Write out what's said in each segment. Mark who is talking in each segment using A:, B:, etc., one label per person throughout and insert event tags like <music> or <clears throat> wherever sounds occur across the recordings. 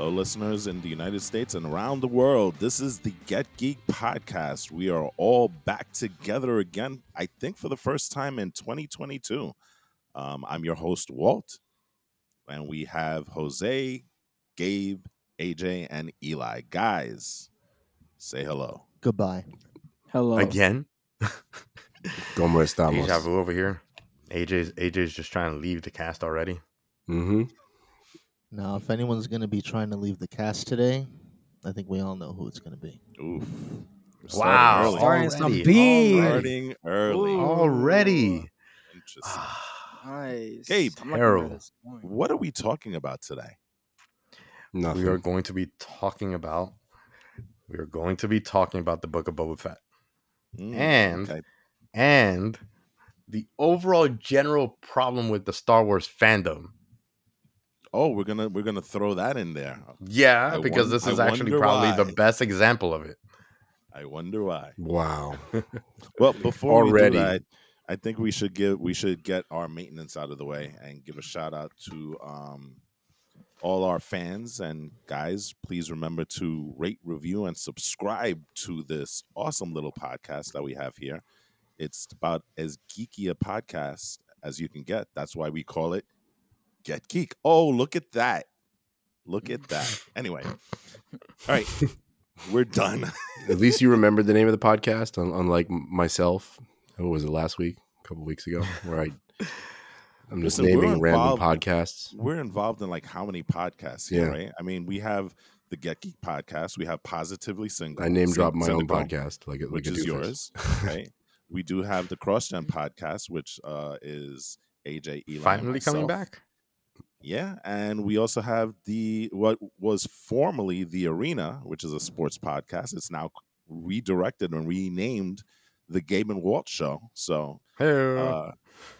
A: Hello, listeners in the United States and around the world. This is the Get Geek podcast. We are all back together again, I think for the first time in 2022. Um, I'm your host, Walt, and we have Jose, Gabe, AJ, and Eli. Guys, say hello.
B: Goodbye.
C: Hello.
D: Again? <laughs>
E: ¿Cómo estamos?
D: Deja vu over here. AJ's AJ's just trying to leave the cast already.
E: Mm-hmm.
B: Now, if anyone's going to be trying to leave the cast today, I think we all know who it's going to be.
A: Oof. We're
D: Wow.
A: starting
C: Starting
D: Already.
A: Starting early.
C: Ooh.
D: Already.
A: Interesting.
C: Nice.
A: Gabe,
C: I'm liking where
D: Harold.
C: this is going.
A: What are we talking about today?
E: Nothing.
D: We are going to be talking about we are going to be talking about the book of Boba Fett
A: Mm,
D: And-
A: okay.
D: and the overall general problem with the Star Wars fandom.
A: Oh, we're gonna we're gonna throw that in there.
D: Yeah,
A: I
D: because
A: won-
D: this
A: I
D: is actually probably
A: why.
D: the best example of it.
A: I wonder why.
E: Wow. <laughs>
A: Well, before
E: Already.
A: we do that, I think we should give we should get our maintenance out of the way and give a shout out to um, all our fans and guys. Please remember to rate, review, and subscribe to this awesome little podcast that we have here. It's about as geeky a podcast as you can get. That's why we call it Get Geek. Oh, look at that! Look at that. <laughs> Anyway, all right, we're done. <laughs>
E: At least you remembered the name of the podcast, unlike myself. What was it last week? A couple weeks ago, where I I'm just
A: Listen, we're
E: naming random podcasts.
A: we're involved in like how many podcasts here,
E: Yeah.
A: right? I mean, we have the Get Geek podcast, we have Positively Single.
E: I name drop
A: Sing-
E: my own podcast, like a, like
A: which
E: a
A: is yours, <laughs> right? we do have the Cross Gen podcast, which uh, is AJ Eli and
D: Finally coming back.
A: Yeah, and we also have the what was formerly the Arena, which is a sports podcast. It's now redirected and renamed the Gabe and Walt Show. So,
D: Hey,
A: uh,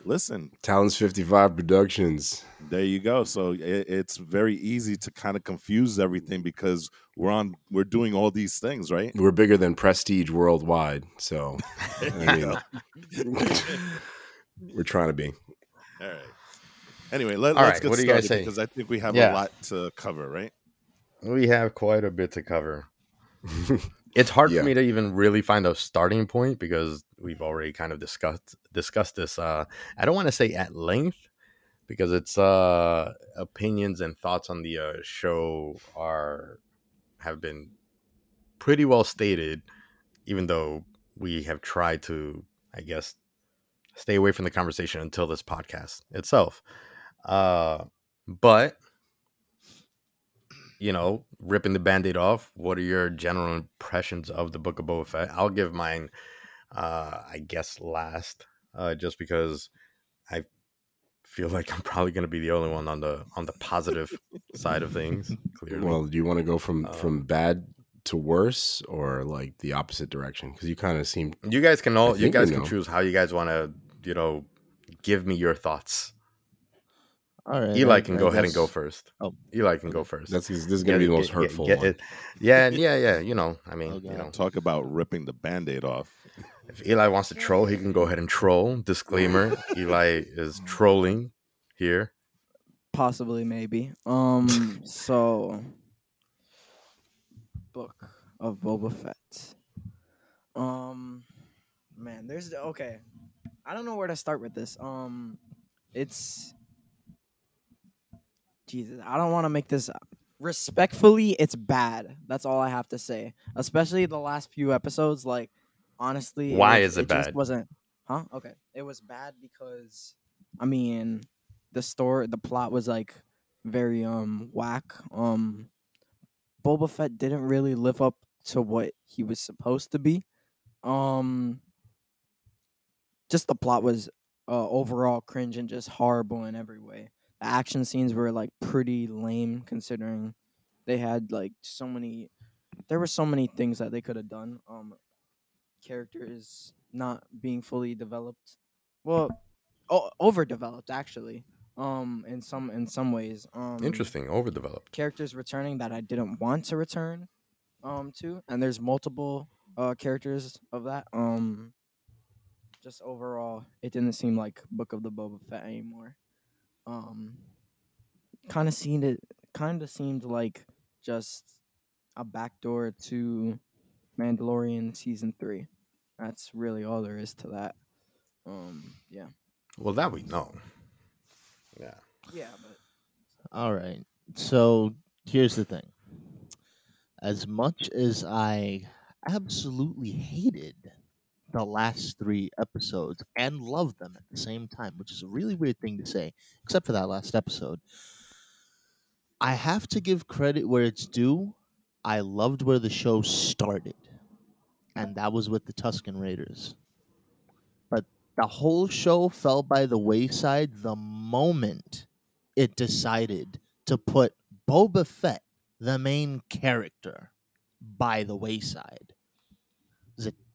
A: listen,
E: Talents 55 Productions.
A: There you go. So it, it's very easy to kind of confuse everything because we're on we're doing all these things, right?
E: We're bigger than Prestige worldwide, so <laughs> I mean, <laughs> we're trying to be.
A: All right. Anyway, let, us
D: right,
A: get
D: what do you
A: started because I think we have a lot to cover, right?
D: we have quite a bit to cover. <laughs> it's hard
E: Yeah.
D: for me to even really find a starting point because we've already kind of discussed discussed this uh i don't want to say at length because it's uh opinions and thoughts on the uh, show are have been pretty well stated even though we have tried to i guess stay away from the conversation until this podcast itself uh but you know, ripping the band-aid off, what are your general impressions of the Book of Boba Fett? I'll give mine uh I guess last, uh just because I feel like I'm probably gonna be the only one on the on the positive side of things. Clearly.
E: Well, do you want to go from
D: Um,
E: from bad to worse, or like the opposite direction? Because you kind of seem
D: you guys can all
E: I
D: you guys can
E: know.
D: choose how you guys wanna, you know, give me your thoughts.
B: All right.
D: Eli
B: I-
D: can
B: I
D: go ahead and go first.
B: Oh.
D: Eli can go first.
E: that's this is gonna be the most hurtful one.
D: it. Yeah, yeah, yeah. You know, I mean,
B: Oh,
D: you know,
A: Talk about ripping the band-aid off.
D: If Eli wants to troll, he can go ahead and troll. Disclaimer: Eli is trolling here.
C: Possibly, maybe. Um. so, book of Boba Fett. Um, man, there's okay. I don't know where to start with this. Um, it's Jesus. I don't want to make this up. respectfully. It's bad. That's all I have to say. Especially the last few episodes. Like, honestly,
D: Why
C: was-
D: is it
C: just
D: bad?
C: wasn't. Huh? Okay. It was bad because, I mean, the story, the plot was like very um whack. Um, Boba Fett didn't really live up to what he was supposed to be. Um, just the plot was uh, overall cringe and just horrible in every way. The action scenes were like pretty lame considering they had like so many. There were so many things that they could have done. Um, characters not being fully developed. Well, o- overdeveloped actually. Um, in some in some ways. Um,
D: Interesting, overdeveloped.
C: characters returning that I didn't want to return um to and there's multiple uh characters of that um just overall it didn't seem like Book of the Boba Fett anymore um kind of seemed it kind of seemed like just a backdoor to Mandalorian season 3 that's really all there is to that um yeah
D: Well, that we know. Yeah.
C: yeah but
B: All right. So here's the thing. As much as I absolutely hated the last three episodes and loved them at the same time, which is a really weird thing to say, except for that last episode, I have to give credit where it's due. I loved where the show started, and that was with the Tusken Raiders. But the whole show fell by the wayside the moment it decided to put Boba Fett, the main character, by the wayside.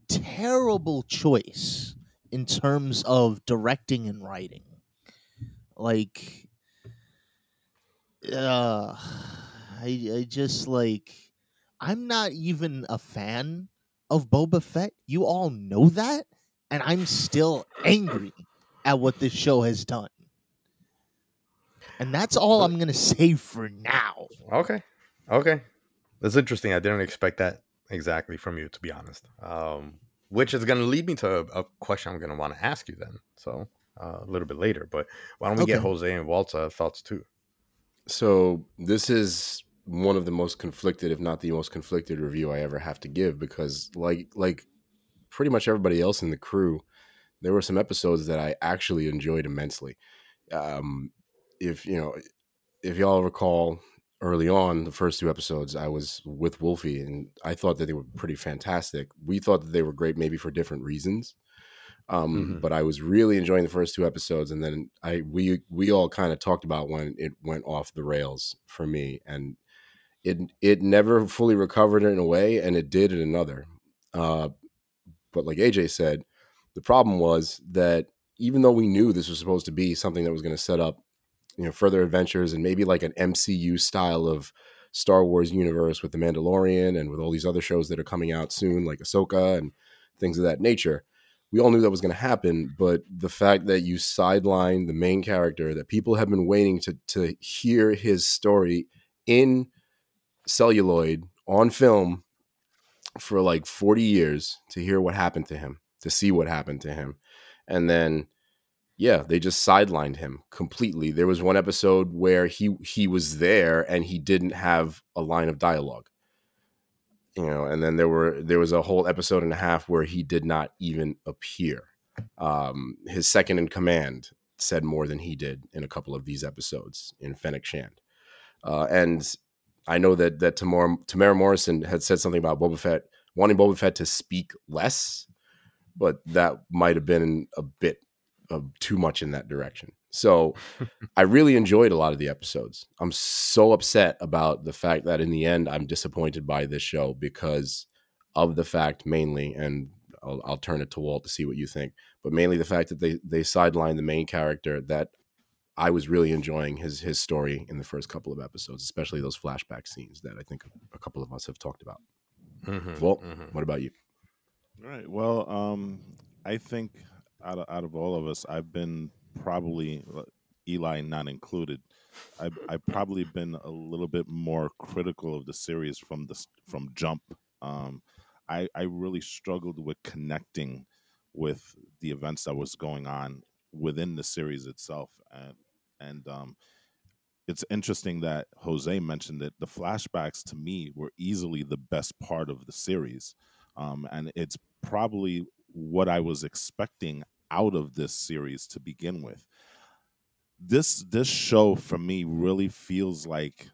B: Terrible choice in terms of directing and writing. Like, uh, I, I just like, I'm not even a fan of Boba Fett. You all know that. And I'm still angry at what this show has done. And that's all I'm going to say for now.
D: Okay. Okay. That's interesting. I didn't expect that exactly from you, to be honest. Um, which is going to lead me to a, a question I'm going to want to ask you then. So uh, a little bit later. But why don't we get Jose and Walter thoughts too?
E: So this is one of the most conflicted, if not the most conflicted review I ever have to give because like like pretty much everybody else in the crew, there were some episodes that I actually enjoyed immensely. Um, if you know, if y'all recall early on the first two episodes, I was with Wolfie and I thought that they were pretty fantastic. We thought that they were great, maybe for different reasons. Um,
D: Mhm.
E: but I was really enjoying the first two episodes, and then I we we all kind of talked about when it went off the rails for me, and it it never fully recovered in a way, and it did in another. Uh, but like AJ said, the problem was that even though we knew this was supposed to be something that was going to set up, you know, further adventures and maybe like an MCU style of Star Wars universe with the Mandalorian and with all these other shows that are coming out soon, like Ahsoka and things of that nature. We all knew that was going to happen, but the fact that you sideline the main character, that people have been waiting to to hear his story in celluloid on film for like 40 years to hear what happened to him, to see what happened to him. And then yeah, they just sidelined him completely. There was one episode where he he was there and he didn't have a line of dialogue. You know, and then there were there was a whole episode and a half where he did not even appear. Um, his second in command said more than he did in a couple of these episodes in Fennec Shand. Uh, and I know that that Temuera, Temuera Morrison had said something about Boba Fett wanting Boba Fett to speak less, but that might have been a bit of too much in that direction. So <laughs> I really enjoyed a lot of the episodes. I'm so upset about the fact that in the end I'm disappointed by this show because of the fact mainly, and I'll, I'll turn it to Walt to see what you think, but mainly the fact that they they sidelined the main character that I was really enjoying his his story in the first couple of episodes, especially those flashback scenes that I think a couple of us have talked about.
D: Mhm,
E: Walt,
D: mhm.
E: what about you?
A: All right. Well, um, I think out of out of all of us, I've been probably uh, Eli not included. I've I've probably been a little bit more critical of the series from the from jump. Um, I I really struggled with connecting with the events that was going on within the series itself, and and um, it's interesting that Jose mentioned that the flashbacks to me were easily the best part of the series. Um, and it's probably what I was expecting out of this series to begin with. This this show for me really feels like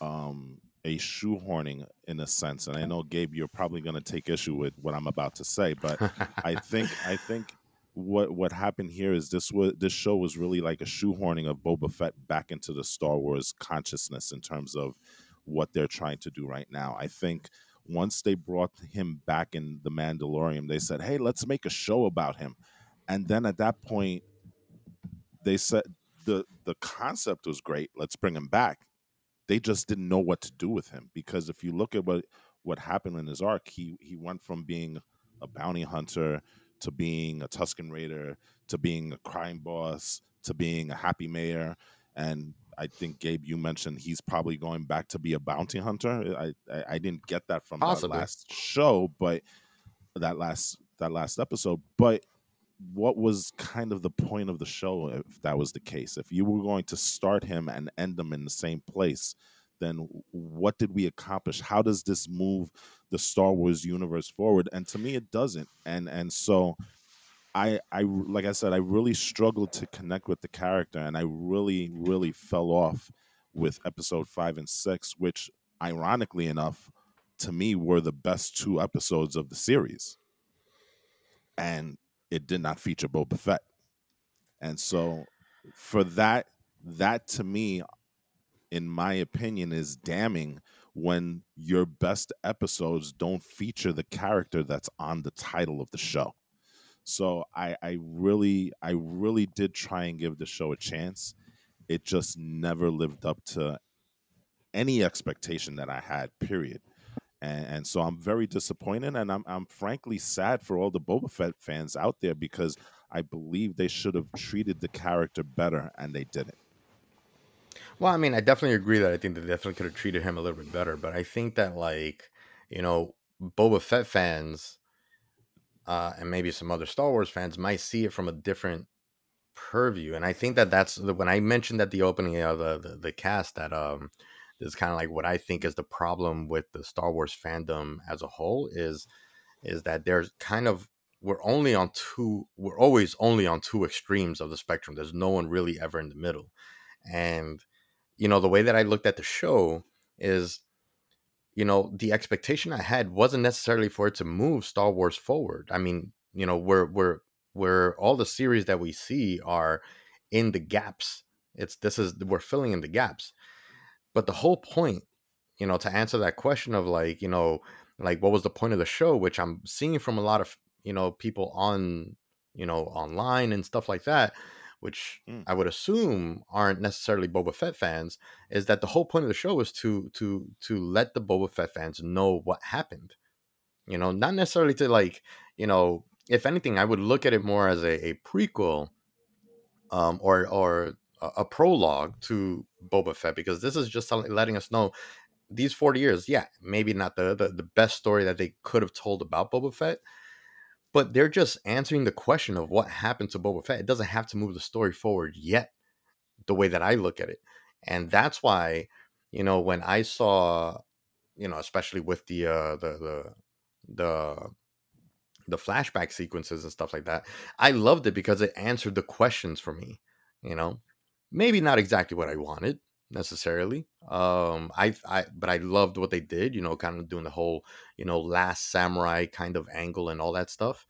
A: um, a shoehorning in a sense, and I know Gabe, you're probably going to take issue with what I'm about to say, but <laughs> I think I think what what happened here is this was this show was really like a shoehorning of Boba Fett back into the Star Wars consciousness in terms of what they're trying to do right now. I think once they brought him back in the Mandalorian, they said, "Hey, let's make a show about him." And then at that point, they said the the concept was great. Let's bring him back. They just didn't know what to do with him because if you look at what what happened in his arc, he he went from being a bounty hunter to being a tusken Raider to being a crime boss to being a happy mayor and I think Gabe, you mentioned he's probably going back to be a bounty hunter. I I, I didn't get that from
D: Possibly.
A: that last show, but that last that last episode. But what was kind of the point of the show if that was the case? If you were going to start him and end him in the same place, then what did we accomplish? How does this move the Star Wars universe forward? And to me, it doesn't. And and so I, I like I said, I really struggled to connect with the character, and I really, really fell off with episode five and six, which, ironically enough, to me were the best two episodes of the series, and it did not feature Boba Fett, and so for that, that to me, in my opinion, is damning when your best episodes don't feature the character that's on the title of the show. So I, I really, I really did try and give the show a chance. It just never lived up to any expectation that I had. Period. And, and so I'm very disappointed, and I'm, I'm frankly sad for all the Boba Fett fans out there because I believe they should have treated the character better, and they didn't.
D: Well, I mean, I definitely agree that I think they definitely could have treated him a little bit better, but I think that like, you know, Boba Fett fans uh, and maybe some other Star Wars fans might see it from a different purview. And I think that that's the, when I mentioned at the opening of the, the, the cast that um, is kind of like what I think is the problem with the Star Wars fandom as a whole is is that there's kind of we're only on two we're always only on two extremes of the spectrum. There's no one really ever in the middle. And you know, the way that I looked at the show is you know, the expectation I had wasn't necessarily for it to move Star Wars forward. I mean, you know, we're we're where all the series that we see are in the gaps. It's this is we're filling in the gaps. But the whole point, you know, to answer that question of like, you know, like what was the point of the show, which I'm seeing from a lot of, you know, people on, you know, online and stuff like that, which
A: Mm.
D: I would assume aren't necessarily Boba Fett fans, is that the whole point of the show is to to to let the Boba Fett fans know what happened. You know, not necessarily to like, you know, if anything, I would look at it more as a, a prequel, um, or or a, prologue to Boba Fett because this is just letting us know these 40 years, yeah, maybe not the, the the best story that they could have told about Boba Fett, but they're just answering the question of what happened to Boba Fett. It doesn't have to move the story forward yet, the way that I look at it. And that's why, you know, when I saw, you know, especially with the uh the the the the flashback sequences and stuff like that, I loved it because it answered the questions for me, you know. Maybe not exactly what I wanted necessarily. Um I I but I loved what they did, you know, kind of doing the whole, you know, last samurai kind of angle and all that stuff.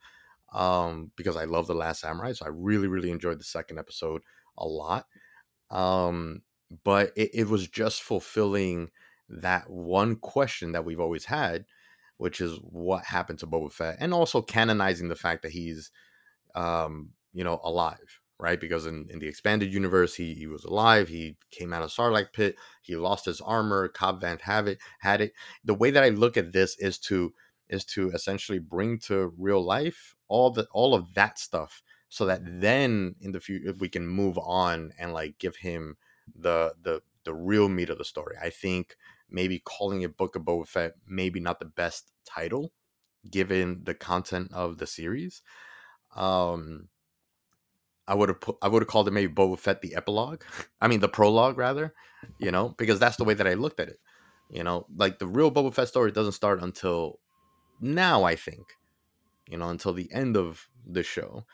D: Um because I love the last samurai, so I really really enjoyed the second episode a lot. Um but it, it was just fulfilling that one question that we've always had, which is what happened to Boba Fett, and also canonizing the fact that he's, um, you know, alive, right? Because in, in the expanded universe, he, he was alive. He came out of Sarlacc pit. He lost his armor. Cobb Vanth have it had it. The way that I look at this is to is to essentially bring to real life all the all of that stuff, so that then in the future we can move on and like give him the the the real meat of the story. I think maybe calling it Book of Boba Fett maybe not the best title given the content of the series. Um I would have put I would have called it maybe Boba Fett the epilogue. <laughs> I mean the prologue rather, you know, because that's the way that I looked at it. You know, like the real Boba Fett story doesn't start until now, I think. You know, until the end of the show.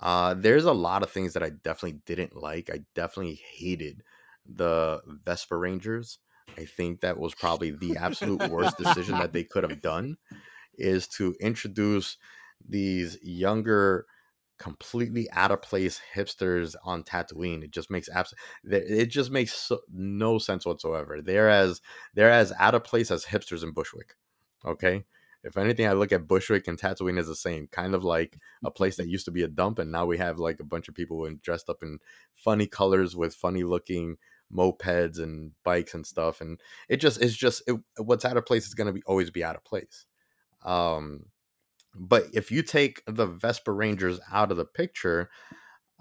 D: Uh there's a lot of things that I definitely didn't like. I definitely hated the Vespa Rangers. I think that was probably the absolute worst decision that they could have done is to introduce these younger completely out of place hipsters on Tatooine. It just makes abs- it just makes so, no sense whatsoever. They're as they're as out of place as hipsters in Bushwick. Okay, if anything, I look at Bushwick and Tatooine as the same, kind of like a place that <laughs> used to be a dump, and now we have like a bunch of people dressed up in funny colors with funny looking mopeds and bikes and stuff, and it just it's just it, what's out of place is going to be always be out of place. Um, but if you take the Vespa Rangers out of the picture,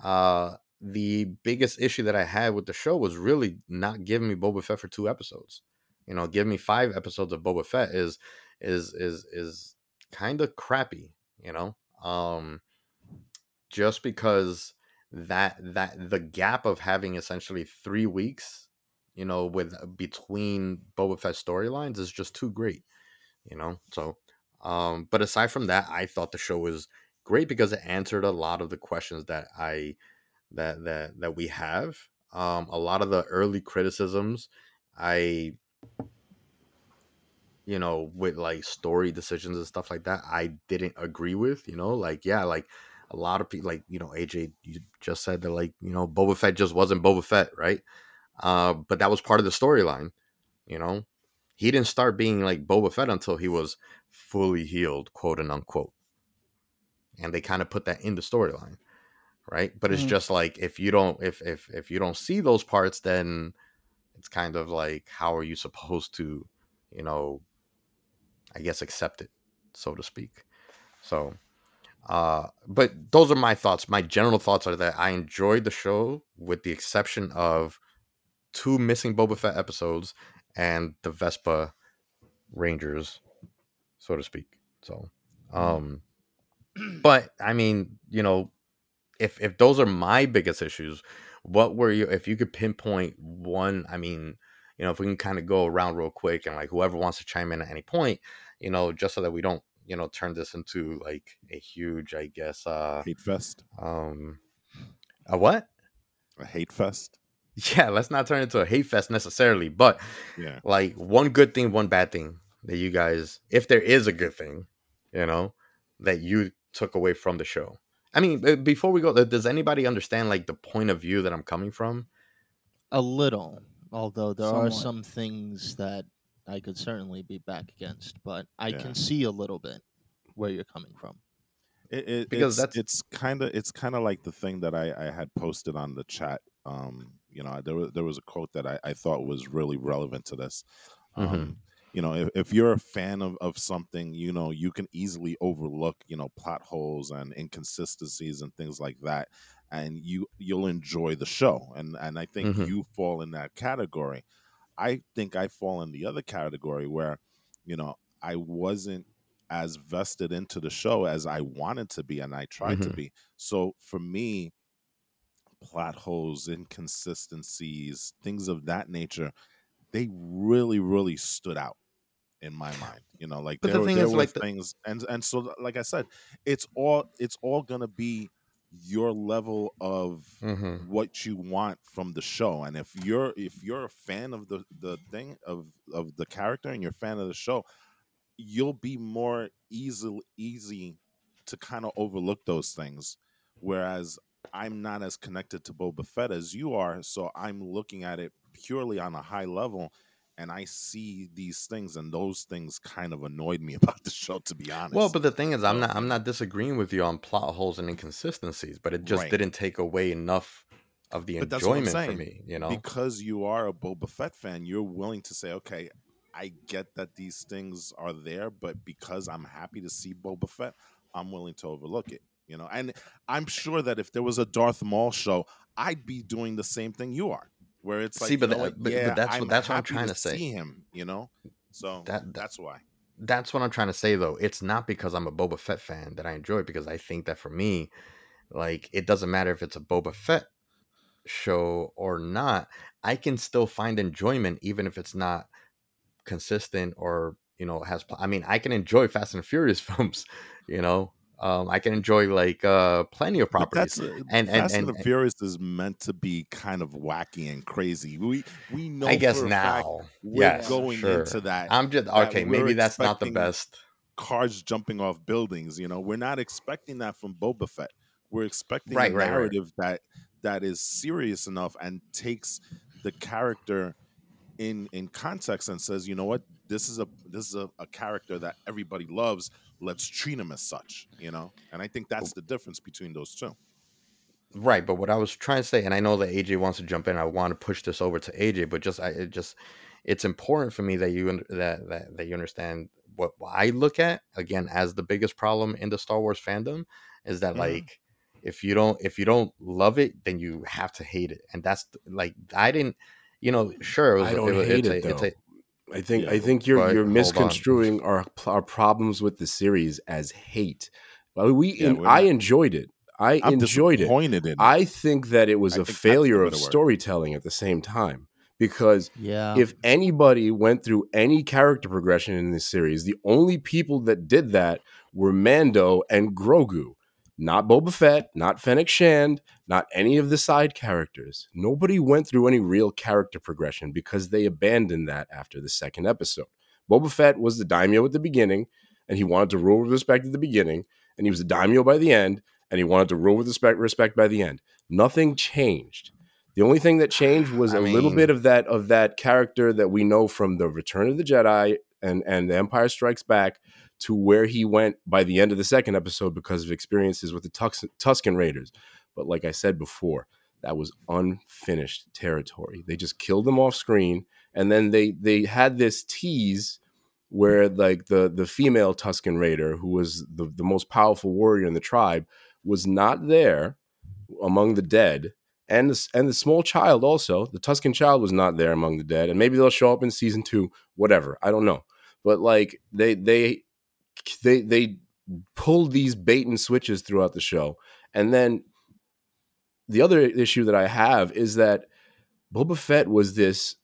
D: uh, the biggest issue that I had with the show was really not giving me Boba Fett for two episodes. You know, give me five episodes of Boba Fett is is is is kind of crappy. You know, um, just because that that the gap of having essentially three weeks, you know, with between Boba Fett storylines is just too great. You know, so um, but aside from that, I thought the show was great because it answered a lot of the questions that I that that that we have. Um, a lot of the early criticisms, I you know, with like story decisions and stuff like that, I didn't agree with. You know, like yeah, like a lot of people, like you know, AJ, you just said that like you know, Boba Fett just wasn't Boba Fett, right? Uh, but that was part of the storyline. You know, he didn't start being like Boba Fett until he was fully healed, quote and unquote. And they kind of put that in the storyline, right? But it's
C: Mhm.
D: just like if you don't if if if you don't see those parts, then it's kind of like how are you supposed to, you know, I guess accept it, so to speak. So uh but those are my thoughts. My general thoughts are that I enjoyed the show with the exception of two missing Boba Fett episodes and the Vespa Rangers, so to speak. So, um, but I mean, you know, if if those are my biggest issues, what were you? If you could pinpoint one, I mean, you know, if we can kind of go around real quick and like whoever wants to chime in at any point, you know, just so that we don't, you know, turn this into like a huge, I guess, uh,
A: Hate fest.
D: um, a what?
A: A hate fest. <laughs>
D: Yeah, let's not turn it into a hate fest necessarily, but
A: Yeah.
D: like one good thing, one bad thing that you guys, if there is a good thing, you know, that you took away from the show. I mean, before we go, does anybody understand like the point of view that I'm coming from?
B: A little, although there are some things that I could certainly be back against, but I
A: Yeah.
B: can see a little bit where you're coming from.
A: It, it,
D: Because
A: it's,
D: that's-
A: it's kind of it's kind of like the thing that I, I had posted on the chat. Um, you know, there was there was a quote that I, I thought was really relevant to this. Um,
D: Mhm.
A: You know, if, if you're a fan of, of something, you know, you can easily overlook, you know, plot holes and inconsistencies and things like that, and you you'll enjoy the show. And and I think
D: Mhm.
A: you fall in that category. I think I fall in the other category where, you know, I wasn't as vested into the show as I wanted to be and I tried to
D: Mhm.
A: be. So for me, plot holes, inconsistencies, things of that nature, they really, really stood out in my mind. You know, like
D: But
A: there,
D: the
A: were-
D: thing
A: there
D: is,
A: were
D: like, the-
A: things, and and so like I said, it's all it's all gonna be your level of
D: Mm-hmm.
A: what you want from the show and if you're if you're a fan of the the thing of of the character and you're a fan of the show you'll be more easy easy to kind of overlook those things whereas i'm not as connected to boba fett as you are so i'm looking at it purely on a high level and i see these things and those things kind of annoyed me <laughs> about the show to be honest
D: Well, but the thing is, I'm not I'm not disagreeing with you on plot holes and inconsistencies, but it just
A: Right.
D: didn't take away enough of the
A: But that's what I'm
D: enjoyment for me. You know,
A: because you are a Boba Fett fan, you're willing to say, okay, I get that these things are there, but because I'm happy to see Boba Fett, I'm willing to overlook it. You know, and I'm sure that if there was a Darth Maul show, I'd be doing the same thing you are, where it's like,
D: See, but
A: you know
D: that-
A: what,
D: but- but that's what-
A: I'm
D: that's what I'm trying to say.
A: See him, you know, so
D: That- that-
A: that's why.
D: that's what I'm trying to say though. It's not because I'm a Boba Fett fan that I enjoy it because I think that for me, like it doesn't matter if it's a Boba Fett show or not, I can still find enjoyment even if it's not consistent or you know has pl- I mean, I can enjoy Fast and Furious <laughs> films, you know. Um I can enjoy like uh plenty of
A: But
D: properties.
A: that's
D: and-
A: Fast
D: and-
A: and, the Furious is meant to be kind of wacky and crazy. We we know.
D: I guess
A: for a fact
D: now.
A: we're
D: Yes,
A: going
D: sure.
A: into that.
D: I'm just
A: that
D: okay, maybe that's not the best.
A: cars jumping off buildings. You know, we're not expecting that from Boba Fett. We're expecting
D: Right,
A: a
D: right, right.
A: narrative that that is serious enough and takes the character in in context and says, you know what, this is a this is a, a character that everybody loves. Let's treat him as such, you know. And I think that's the difference between those two.
D: Right, but what I was trying to say, and I know that AJ wants to jump in. I want to push this over to AJ, but just I it just it's important for me that you un- that that, that you understand what, what I look at again as the biggest problem in the Star Wars fandom is that
A: Mhm.
D: like if you don't if you don't love it, then you have to hate it, and that's like I didn't, you know, sure it was,
E: I don't
D: it was-
E: hate
D: it's
E: it
D: a, it's
E: though.
D: a
E: I think
A: Yeah,
E: I think you're
D: but
E: you're misconstruing our our problems with the series as hate. We
A: Yeah,
E: en- I enjoyed it. I
A: I'm
E: enjoyed it.
A: disappointed in it.
E: I think that it was
A: I
E: a
A: think that's the
E: failure of
A: better word.
E: storytelling at the same time because
B: Yeah.
E: if anybody went through any character progression in this series, the only people that did that were Mando and Grogu. Not Boba Fett, not Fennec Shand, not any of the side characters. Nobody went through any real character progression because they abandoned that after the second episode. Boba Fett was the daimyo at the beginning, and he wanted to rule with respect at the beginning, and he was a daimyo by the end, and he wanted to rule with respect, respect by the end. Nothing changed. The only thing that changed was
D: I
E: a little bit of that of that character that we know from the Return of the Jedi and and The Empire Strikes Back to where he went by the end of the second episode because of experiences with the Tusken Raiders. But like I said before, that was unfinished territory. They just killed them off screen, and then they they had this tease where like the the female Tusken Raider, who was the, the most powerful warrior in the tribe, was not there among the dead. And the, and the small child also, the Tusken child was not there among the dead, and maybe they'll show up in season two, whatever. I don't know, but like they they they they pulled these bait and switches throughout the show, and then the other issue that I have is that Boba Fett was this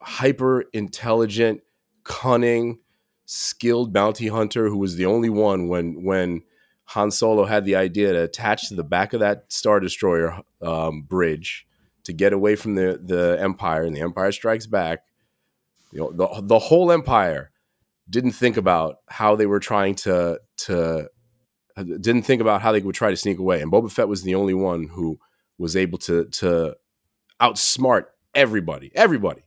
E: hyper intelligent, cunning, skilled bounty hunter who was the only one when when Han Solo had the idea to attach to the back of that Star Destroyer um, bridge to get away from the the Empire, and the Empire Strikes Back. You know, the the whole Empire didn't think about how they were trying to to uh, didn't think about how they would try to sneak away, and Boba Fett was the only one who was able to to outsmart everybody. Everybody.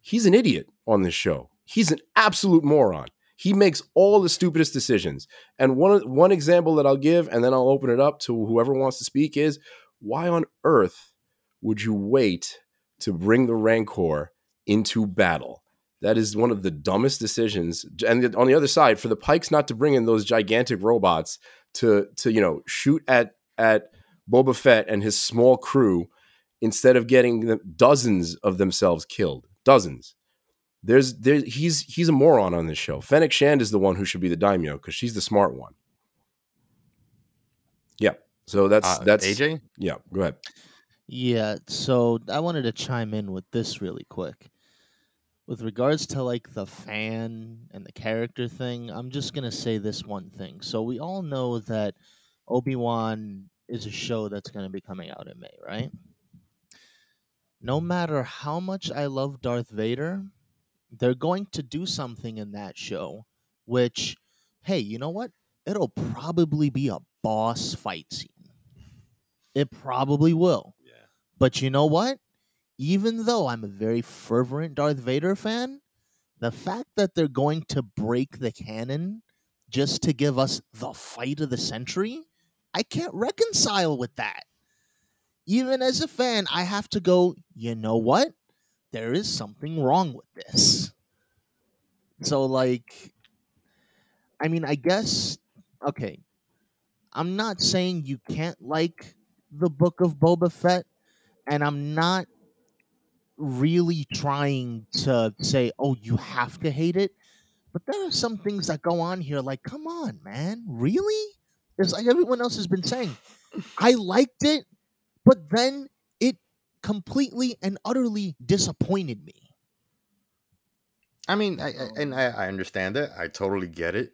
E: He's an idiot on this show. He's an absolute moron. He makes all the stupidest decisions. And one one example that I'll give, and then I'll open it up to whoever wants to speak, is why on earth would you wait to bring the Rancor into battle? That is one of the dumbest decisions. And on the other side, for the Pikes not to bring in those gigantic robots to to you know shoot at at Boba Fett and his small crew instead of getting the dozens of themselves killed. Dozens. There's there he's he's a moron on this show. Fennec Shand is the one who should be the daimyo because she's the smart one. Yeah. So that's
D: Uh,
E: that's
D: AJ.
E: Yeah, go ahead.
B: Yeah, so I wanted to chime in with this really quick. With regards to like the fan and the character thing, I'm just going to say this one thing. So we all know that Obi-Wan is a show that's going to be coming out in May, right? No matter how much I love Darth Vader, they're going to do something in that show which hey, you know what? It'll probably be a boss fight scene. It probably will.
A: Yeah.
B: But you know what? Even though I'm a very fervent Darth Vader fan, the fact that they're going to break the canon just to give us the fight of the century, I can't reconcile with that. Even as a fan, I have to go, you know what? There is something wrong with this. So, like, I mean, I guess, okay, I'm not saying you can't like the book of Boba Fett, and I'm not really trying to say, oh, you have to hate it. But there are some things that go on here, like, come on, man, really? It's like everyone else has been saying. I liked it, but then it completely and utterly disappointed me.
D: I mean, I, I, and I, I understand it. I totally get it.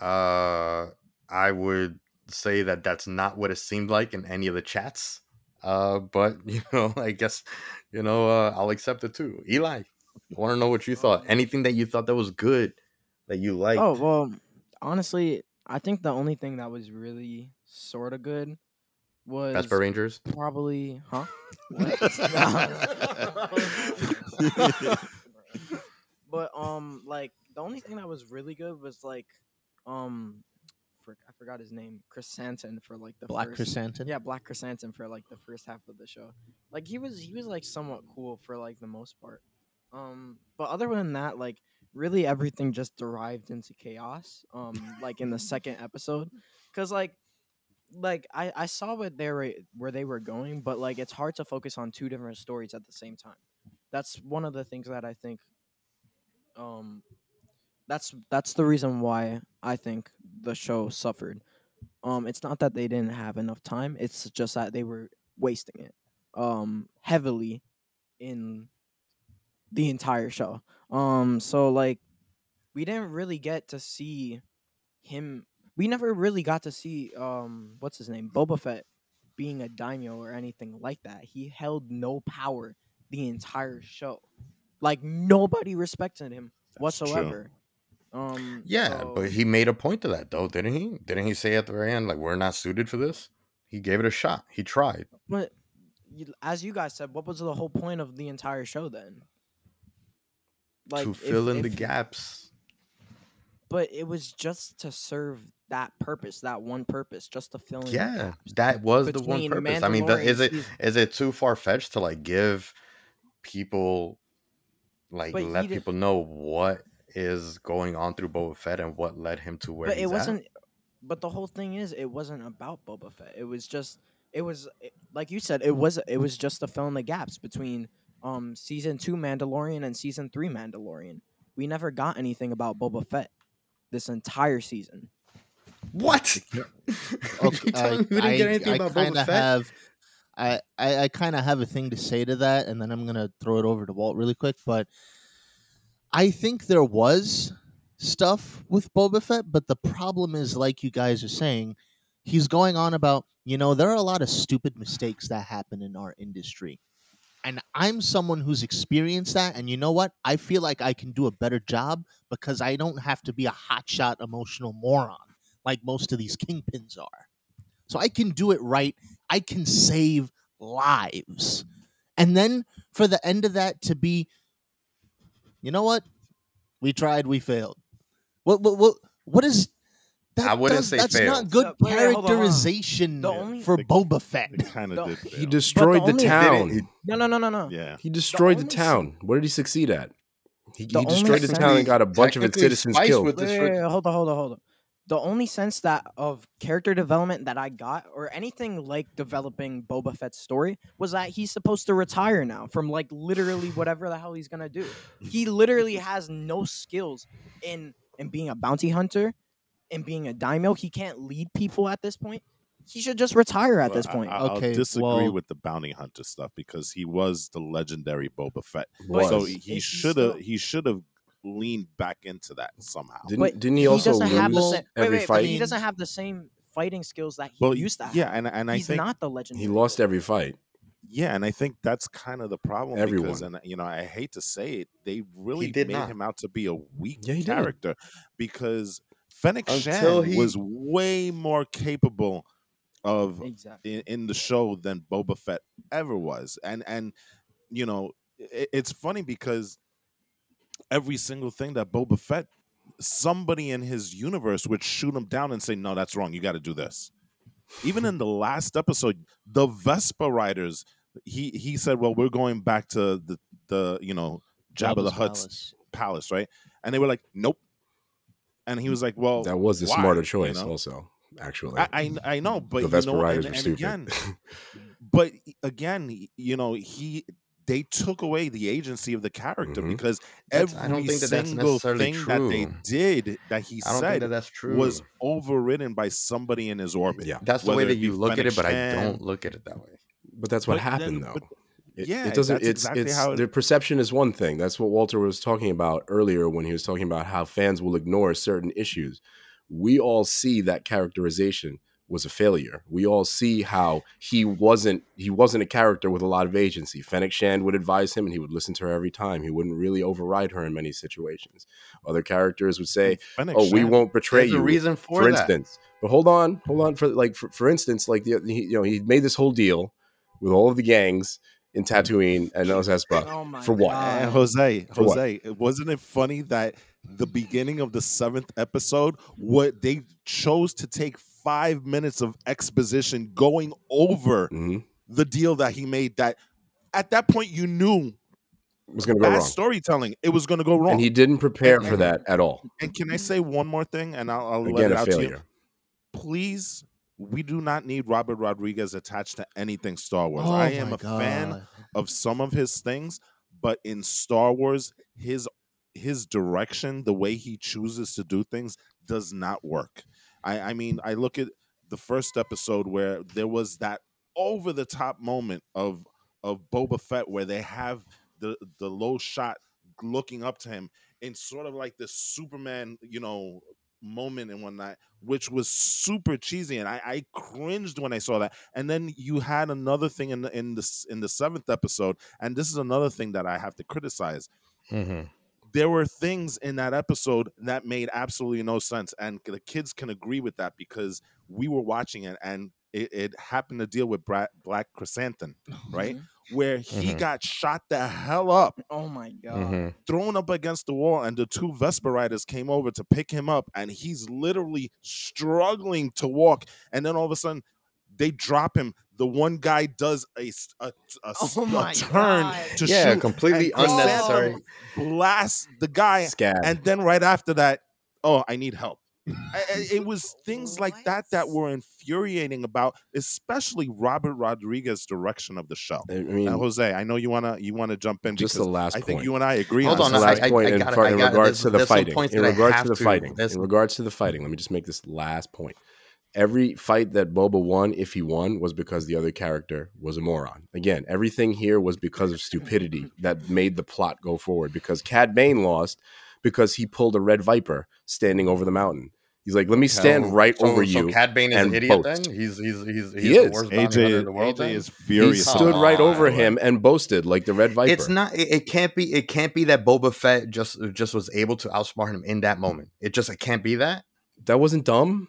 D: Uh, I would say that that's not what it seemed like in any of the chats. Uh, but <laughs> you know, I guess you know uh, I'll accept it too. Eli, I want to know what you thought. Anything that you thought that was good that you liked?
C: Oh well, honestly, I think the only thing that was really sort of good was
D: Vespa Rangers.
C: probably huh? <laughs> <laughs> but um, like the only thing that was really good was like um, for, I forgot his name, Chrysanthemum for like the
B: Black
C: first,
B: Chrysanthemum.
C: Yeah, Black Chrysanthemum for like the first half of the show. Like he was he was like somewhat cool for like the most part. Um, but other than that, like really everything just derived into chaos. Um, like in the <laughs> second episode, because like like I I saw what they were where they were going, but like it's hard to focus on two different stories at the same time. That's one of the things that I think. Um, that's that's the reason why I think the show suffered. Um, it's not that they didn't have enough time; it's just that they were wasting it, um, heavily, in the entire show. Um, so like, we didn't really get to see him. We never really got to see um, what's his name, Boba Fett, being a daimyo or anything like that. He held no power the entire show. Like nobody respected him
A: That's
C: whatsoever. Um,
D: Yeah,
C: so-
D: but he made a point to that though, didn't he? Didn't he say at the very end like we're not suited for this? He gave it a shot. He tried.
C: But as you guys said, what was the whole point of the entire show then?
D: to
C: if-
D: fill in the gaps.
C: But it was just to serve that purpose, that one purpose, just to fill in. the
D: Yeah, that was the one purpose. I mean, the, is it is it too far fetched to like give people like
C: But
D: let people know what is going on through Boba Fett and what led him to where
C: but
D: he's
C: it wasn't. But the whole thing is, it wasn't about Boba Fett. It was just, it was it- like you said, it was it was just to fill in the gaps between um season two Mandalorian and season three Mandalorian. We never got anything about Boba Fett this entire season.
D: What? <laughs>
B: Okay,
D: you telling
B: I,
D: we didn't
B: I,
D: get anything
B: I
D: about
B: kind
D: Boba
B: of
D: Fett?
B: have, I, I, I kind of have a thing to say to that, and then I'm gonna throw it over to Walt really quick. But I think there was stuff with Boba Fett, but the problem is, like you guys are saying, he's going on about you know there are a lot of stupid mistakes that happen in our industry. And I'm someone who's experienced that, and you know what? I feel like I can do a better job because I don't have to be a hotshot emotional moron like most of these kingpins are. So I can do it right. I can save lives. And then for the end of that to be, you know what? We tried, we failed. What what what, what is that?
D: I wouldn't
B: does-
D: say
B: that's
D: failed.
B: not good
C: wait, wait, hold on, hold on.
B: characterization
C: The only-
B: for
A: They-
B: Boba Fett.
A: It kind
C: The-
A: of did.
E: He
A: fail.
E: destroyed the
C: only-
E: town.
C: No, no, no, no, no.
A: Yeah.
E: He destroyed the,
C: only
E: town. What did he succeed at? He,
C: The
E: he
C: only
E: destroyed the town and got a bunch of its
D: Technically,
E: citizens
D: Spice
E: killed.
D: with
C: Wait,
D: this
C: wait,
D: for-
C: wait, hold on, hold on, hold on. The only sense that of character development that I got, or anything like developing Boba Fett's story, was that he's supposed to retire now from like literally <sighs> whatever the hell he's gonna do. <laughs> He literally has no skills in in being a bounty hunter, and being a daimyo. He can't lead people at this point. He should just retire at
A: Well,
C: this
A: I-
C: point.
A: I, will
B: Okay,
A: disagree
B: well-
A: with the bounty hunter stuff because he was the legendary Boba Fett.
C: But
A: So he,
C: Is
A: he
C: he
A: should have he should have leaned back into that somehow.
E: Didn't,
C: But
E: didn't he also
C: doesn't have the same,
E: every
C: wait, wait,
E: fight?
C: He doesn't have the same fighting skills that he
A: well,
C: used to have.
A: yeah, and and I
C: he's
A: think
C: not the legend.
E: He lost every fight.
A: yeah, and I think that's kind of the problem. because,
E: Everyone.
A: and you know, I hate to say it, they really
D: did
A: made
D: not.
A: him out to be a weak
E: Yeah, he did.
A: character because Fennec
D: Until
A: Shan
D: he-
A: was way more capable of
C: exactly.
A: in, in the show than Boba Fett ever was. And and you know, it, it's funny because every single thing that Boba Fett, somebody in his universe would shoot him down and say, "No, that's wrong. You got to do this." Even in the last episode, the Vespa riders, he he said, "Well, we're going back to the the you know Jabba the
B: Jabba's
A: Hutt's
B: palace.
A: palace, right?" And they were like, "Nope." And he was like, "Well,
E: That was the
A: why?"
E: smarter
A: You
E: choice,
A: know?
E: also. Actually,
A: I, I I know, but
E: the
A: you
E: Vespa
A: know,
E: riders
A: and,
E: were
A: and
E: stupid.
A: again, <laughs> but again, you know, he they took away the agency of the character
E: Mhm.
A: because
D: That's-
A: every
D: I don't think that
A: single
D: necessarily
A: thing that they did that he
D: I don't think
A: said
D: that that's true.
A: was overridden by somebody in his orbit.
E: yeah,
D: That's the way that you look at it, but I don't look at it that way.
E: but that's what
A: But then-
E: happened,
A: but-
E: though. It,
A: yeah,
E: it doesn't.
A: that's
E: it's
A: exactly
E: it's
A: how it-
E: the perception is one thing. That's what Walter was talking about earlier when he was talking about how fans will ignore certain issues. We all see that characterization. Was a failure. We all see how he wasn't he wasn't a character with a lot of agency. Fennec Shand would advise him and he would listen to her every time. He wouldn't really override her in many situations. Other characters would say,
A: Fennec
E: "Oh, we won't betray
D: There's a
E: you."
D: reason for,
E: for
D: that.
E: instance. But hold on, hold on. For like, for, for instance, like the he, you know he made this whole deal with all of the gangs in Tatooine and Mos Espa. <laughs>
C: Oh
E: For what?
C: God.
A: Jose,
E: For what?
A: Jose, wasn't it funny that the beginning of the seventh episode, what they chose to take five minutes of exposition going over
E: Mhm.
A: the deal that he made? That at that point you knew
E: It was going to go wrong,
A: storytelling. It was going to go wrong.
E: and he didn't prepare for
D: And-
E: that at all.
A: And can I say one more thing? And I'll, I'll let it
E: a
A: out to you. Please, we do not need Robert Rodriguez attached to anything Star Wars.
B: Oh
A: I am
B: my
A: a fan of some of his things, but in Star Wars, his his direction, the way he chooses to do things, does not work. I, I mean, I look at the first episode where there was that over the top moment of of Boba Fett where they have the the low shot looking up to him in sort of like this Superman, you know, moment and whatnot, which was super cheesy, and I, I cringed when I saw that. And then you had another thing in the in the in the seventh episode, and this is another thing that I have to criticize.
D: Mhm.
A: There were things in that episode that made absolutely no sense, and the kids can agree with that because we were watching it, and it, it happened to deal with Bra- Black Chrysanthemum, right? Where he
D: Mhm.
A: got shot the hell up
C: Oh my god.
D: Mhm.
A: thrown up against the wall and the two Vespa riders came over to pick him up and he's literally struggling to walk and then all of a sudden they drop him the one guy does a s- a, a oh s-
C: Oh
A: a turn
C: God.
A: to
D: Yeah,
A: shoot
D: completely
A: and Chrysanthemum
D: unnecessary.
A: blasts the guy
E: Scab.
A: and then right after that oh i need help <laughs> I- I- it was things like that that were infuriating about especially robert rodriguez's direction of the show
E: I mean,
A: now, jose i know you want to you want to jump in
E: just the
A: because
E: last
A: i think
E: point.
A: you and i agree
D: Hold
A: on
D: on,
E: the last
D: I-
E: point
D: I
E: in,
D: got it,
E: far-
D: I
E: in
D: got it.
E: regards
D: There's-
E: to the fighting. In regards to the
D: to-
E: fighting.
D: there's-
E: In regards to the fighting, let me just make this last point. Every fight that Boba won, if he won, was because the other character was a moron. Again, everything here was because of stupidity that made the plot go forward. Because Cad Bane lost because he pulled a red viper standing over the mountain. He's like, "Let me stand
D: So-
E: right
D: so-
E: over
D: so
E: you."
D: Cad Bane is an idiot.
E: boast.
D: Then he's he's he's, he's
E: He
D: the
E: is.
D: worst bounty hunter in
A: AJ,
D: the world.
A: AJ
D: then?
A: is
E: He
A: furious.
D: Come
E: stood right over
D: on.
E: him and boasted like the red viper.
D: It's not. It, it can't be. It can't be that Boba Fett just just was able to outsmart him in that mm. moment. It just. It can't be that.
E: that wasn't dumb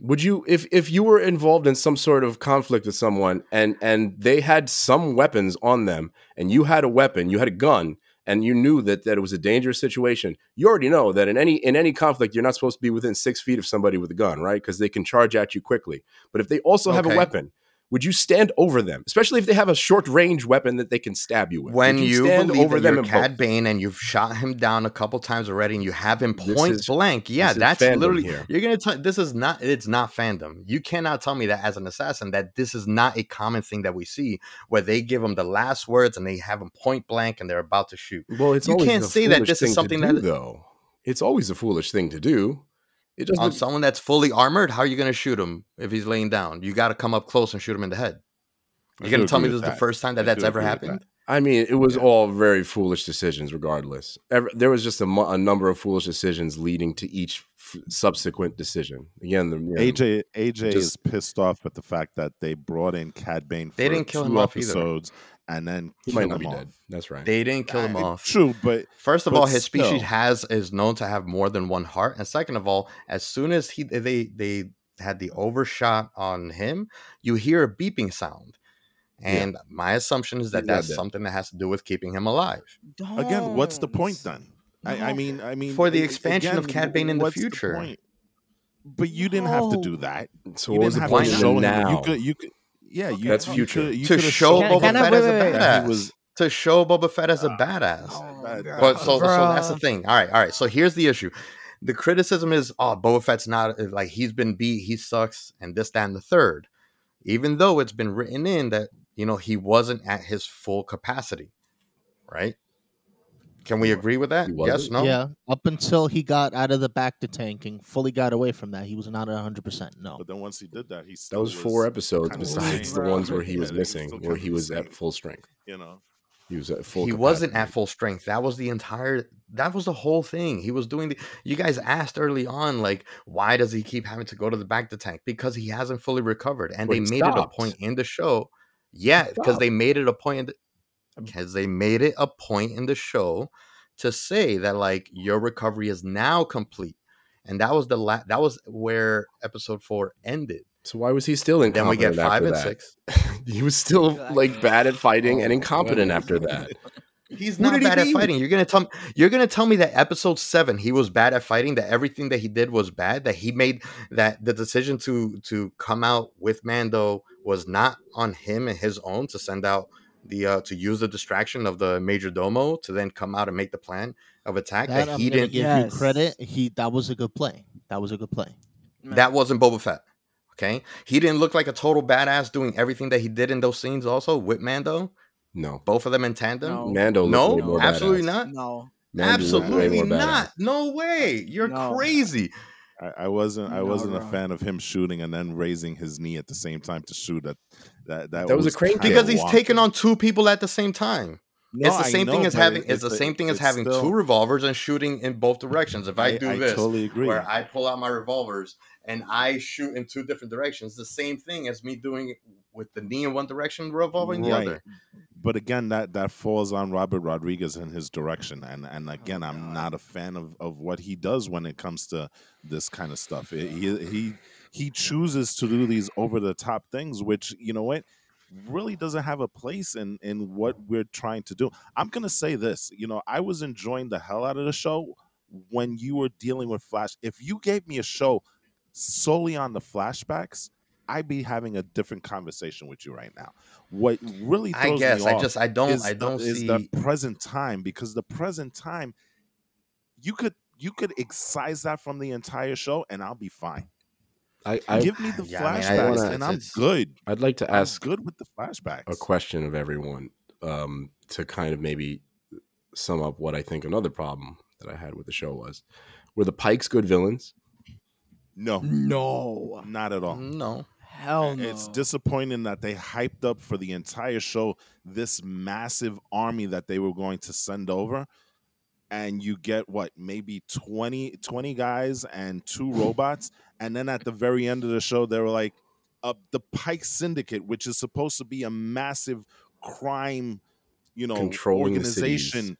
E: would you if if you were involved in some sort of conflict with someone and and they had some weapons on them and you had a weapon you had a gun and you knew that that it was a dangerous situation you already know that in any in any conflict you're not supposed to be within six feet of somebody with a gun right? Because they can charge at you quickly. But if they also have a weapon would you stand over them especially if they have a short range weapon that they can stab you with
D: When
E: Would
D: you,
E: stand
D: believe
E: over them and
D: Cad? Bane and you've shot him down a couple times already, and you have him point
E: is-
D: blank, yeah, that's literally.
E: here.
D: You're gonna tell. This is not. It's not fandom. You cannot tell me that as an assassin that this is not a common thing that we see, where they give them the last words and they have them point blank and they're about to shoot.
E: Well, it's
D: You can't say that this is something
E: do,
D: that-
E: though. It's always a foolish thing to do. It um, doesn't.
D: On someone that's fully armored, how are you gonna shoot him if he's laying down? You got to come up close and shoot him in the head. You're gonna tell me this is the first time that
A: I
D: that's ever
A: agree that.
D: happened?
E: I mean, it was
A: Yeah.
E: all very foolish decisions, regardless. Ever, there was just a, mu- a number of foolish decisions leading to each f- subsequent decision. Again, the, you know,
A: AJ AJ is pissed off with the fact that they brought in Cad Bane for
D: They didn't kill
A: two
D: him off either.
A: episodes and then
E: he
A: kill
E: might not
A: him
E: be
A: off.
E: dead. That's right.
D: They didn't kill him
A: Uh,
D: off.
A: True, but
D: First of
A: But
D: all, his species
A: still.
D: has is known to have more than one heart, and second of all, as soon as he they they had the overshot on him, you hear a beeping sound, and my assumption is that
E: He's
D: that's
E: dead.
D: something that has to do with keeping him alive
A: again, what's the point
C: Don't.
A: then? I, I mean, I mean,
D: For the
A: a-
D: expansion of
A: again,
D: Cad Bane in the
A: what's
D: future.
A: point? But you didn't have to do that.
E: so
A: you
E: what was
A: didn't
E: the
A: have
E: point
A: to show
E: the
A: him. You could, you could, yeah, you,
E: That's
A: you
E: future.
A: could- you
D: to
A: could've
D: show Boba Fett
C: wait,
D: as a
C: wait, wait.
D: badass.
A: He was-
D: to show Boba Fett as a
A: Ah,
D: badass.
C: Oh,
A: But-
C: God.
D: But so, so that's the thing. All right, all right. So here's the issue. The criticism is, oh, Boba Fett's not like he's been beat, he sucks, and this, that, and the third. Even though it's been written in that you know he wasn't at his full capacity, right? Can we agree with that? Yes, no.
B: Yeah, up until he got out of the bacta tanking, fully got away from that. He was not at 100%. No.
A: But then once he did that, he
E: That
A: still
E: was four episodes besides the ones where he was
A: they
E: missing,
A: still
E: where he was at full strength.
A: You know,
E: He was at full.
D: he wasn't at full strength. That was the entire. That was the whole thing. He was doing the. You guys asked early on, like, why does he keep having to go to the bacta tank? Because he hasn't fully recovered, and
E: But
D: they
E: he
D: made it a point in the show. Yeah, because they made it a point. Um, because they made it a point in the show to say that like your recovery is now complete, and that was the la- That was where episode four ended.
E: So why was he still
D: Then we
E: incompetent
D: get five
E: after
D: and
E: that?
D: six. <laughs>
E: he was still <laughs> like bad at fighting and incompetent after that. <laughs>
D: He's not
E: did he
D: bad at fighting. You're gonna tell you're gonna tell me that episode seven he was bad at fighting. That everything that he did was bad. That he made that the decision to to come out with Mando was not on him and his own to send out the uh, to use the distraction of the major domo to then come out and make the plan of attack.
B: That,
D: That, he didn't.
B: give
C: Yes.
B: you credit. He that was a good play. That was a good play.
D: That wasn't Boba Fett. Okay, he didn't look like a total badass doing everything that he did in those scenes. Also with Mando,
E: No,
D: both of them in tandem.
C: No.
E: Mando. looked
D: No,
E: more
D: absolutely
E: badass.
D: not.
C: No.
E: Mando way
D: Absolutely
E: more badass.
D: not. No way. You're
C: No.
D: crazy.
A: I, I wasn't. I
C: No,
A: wasn't a fan of him shooting and then raising his knee at the same time to shoot. That that that,
E: That was a crazy-
D: because he's
A: wonky.
D: taking on two people at the same time.
A: No,
D: it's the
A: I
D: same thing as having
A: it-
D: it's the
A: a-
D: same thing as having
A: still-
D: two revolvers and shooting in both directions. If I, do
A: I
D: this,
A: totally agree.
D: where I pull out my revolvers and I shoot in two different directions, the same thing as me doing it with the knee in one direction, revolver in the
A: Right.
D: other.
A: but again, that that falls on Robert Rodriguez and his direction. And and oh, again, I'm not a fan of, of what he does when it comes to this kind of stuff. It- he he he chooses to do these over the top things, which you know what really doesn't have a place in in what we're trying to do. I'm gonna say this. You know, I was enjoying the hell out of the show when you were dealing with Flash. If you gave me a show solely on the flashbacks. I'd be having a different conversation with you right now. What really
D: I guess
A: me
D: I
A: off
D: just I don't I don't
A: is
D: see
A: the present time because the present time you could you could excise that from the entire show and I'll be fine.
E: I, I
A: Give me the
D: Yeah, I mean,
A: flashbacks
E: I wanna-
A: and I'm good.
E: I'd like to
A: I'm
E: ask
A: good with the flashbacks.
E: a question of everyone um, to kind of maybe sum up what I think another problem that I had with the show was. Were the Pikes good villains?
A: No,
C: No.
A: not at all.
D: no.
C: Hell no.
A: It's disappointing that they hyped up for the entire show this massive army that they were going to send over. And you get what, maybe 20, 20 guys and two robots. And then at the very end of the show, they were like, uh, the Pike Syndicate, which is supposed to be a massive crime, you know,
E: Controlling the
A: organization.
E: cities.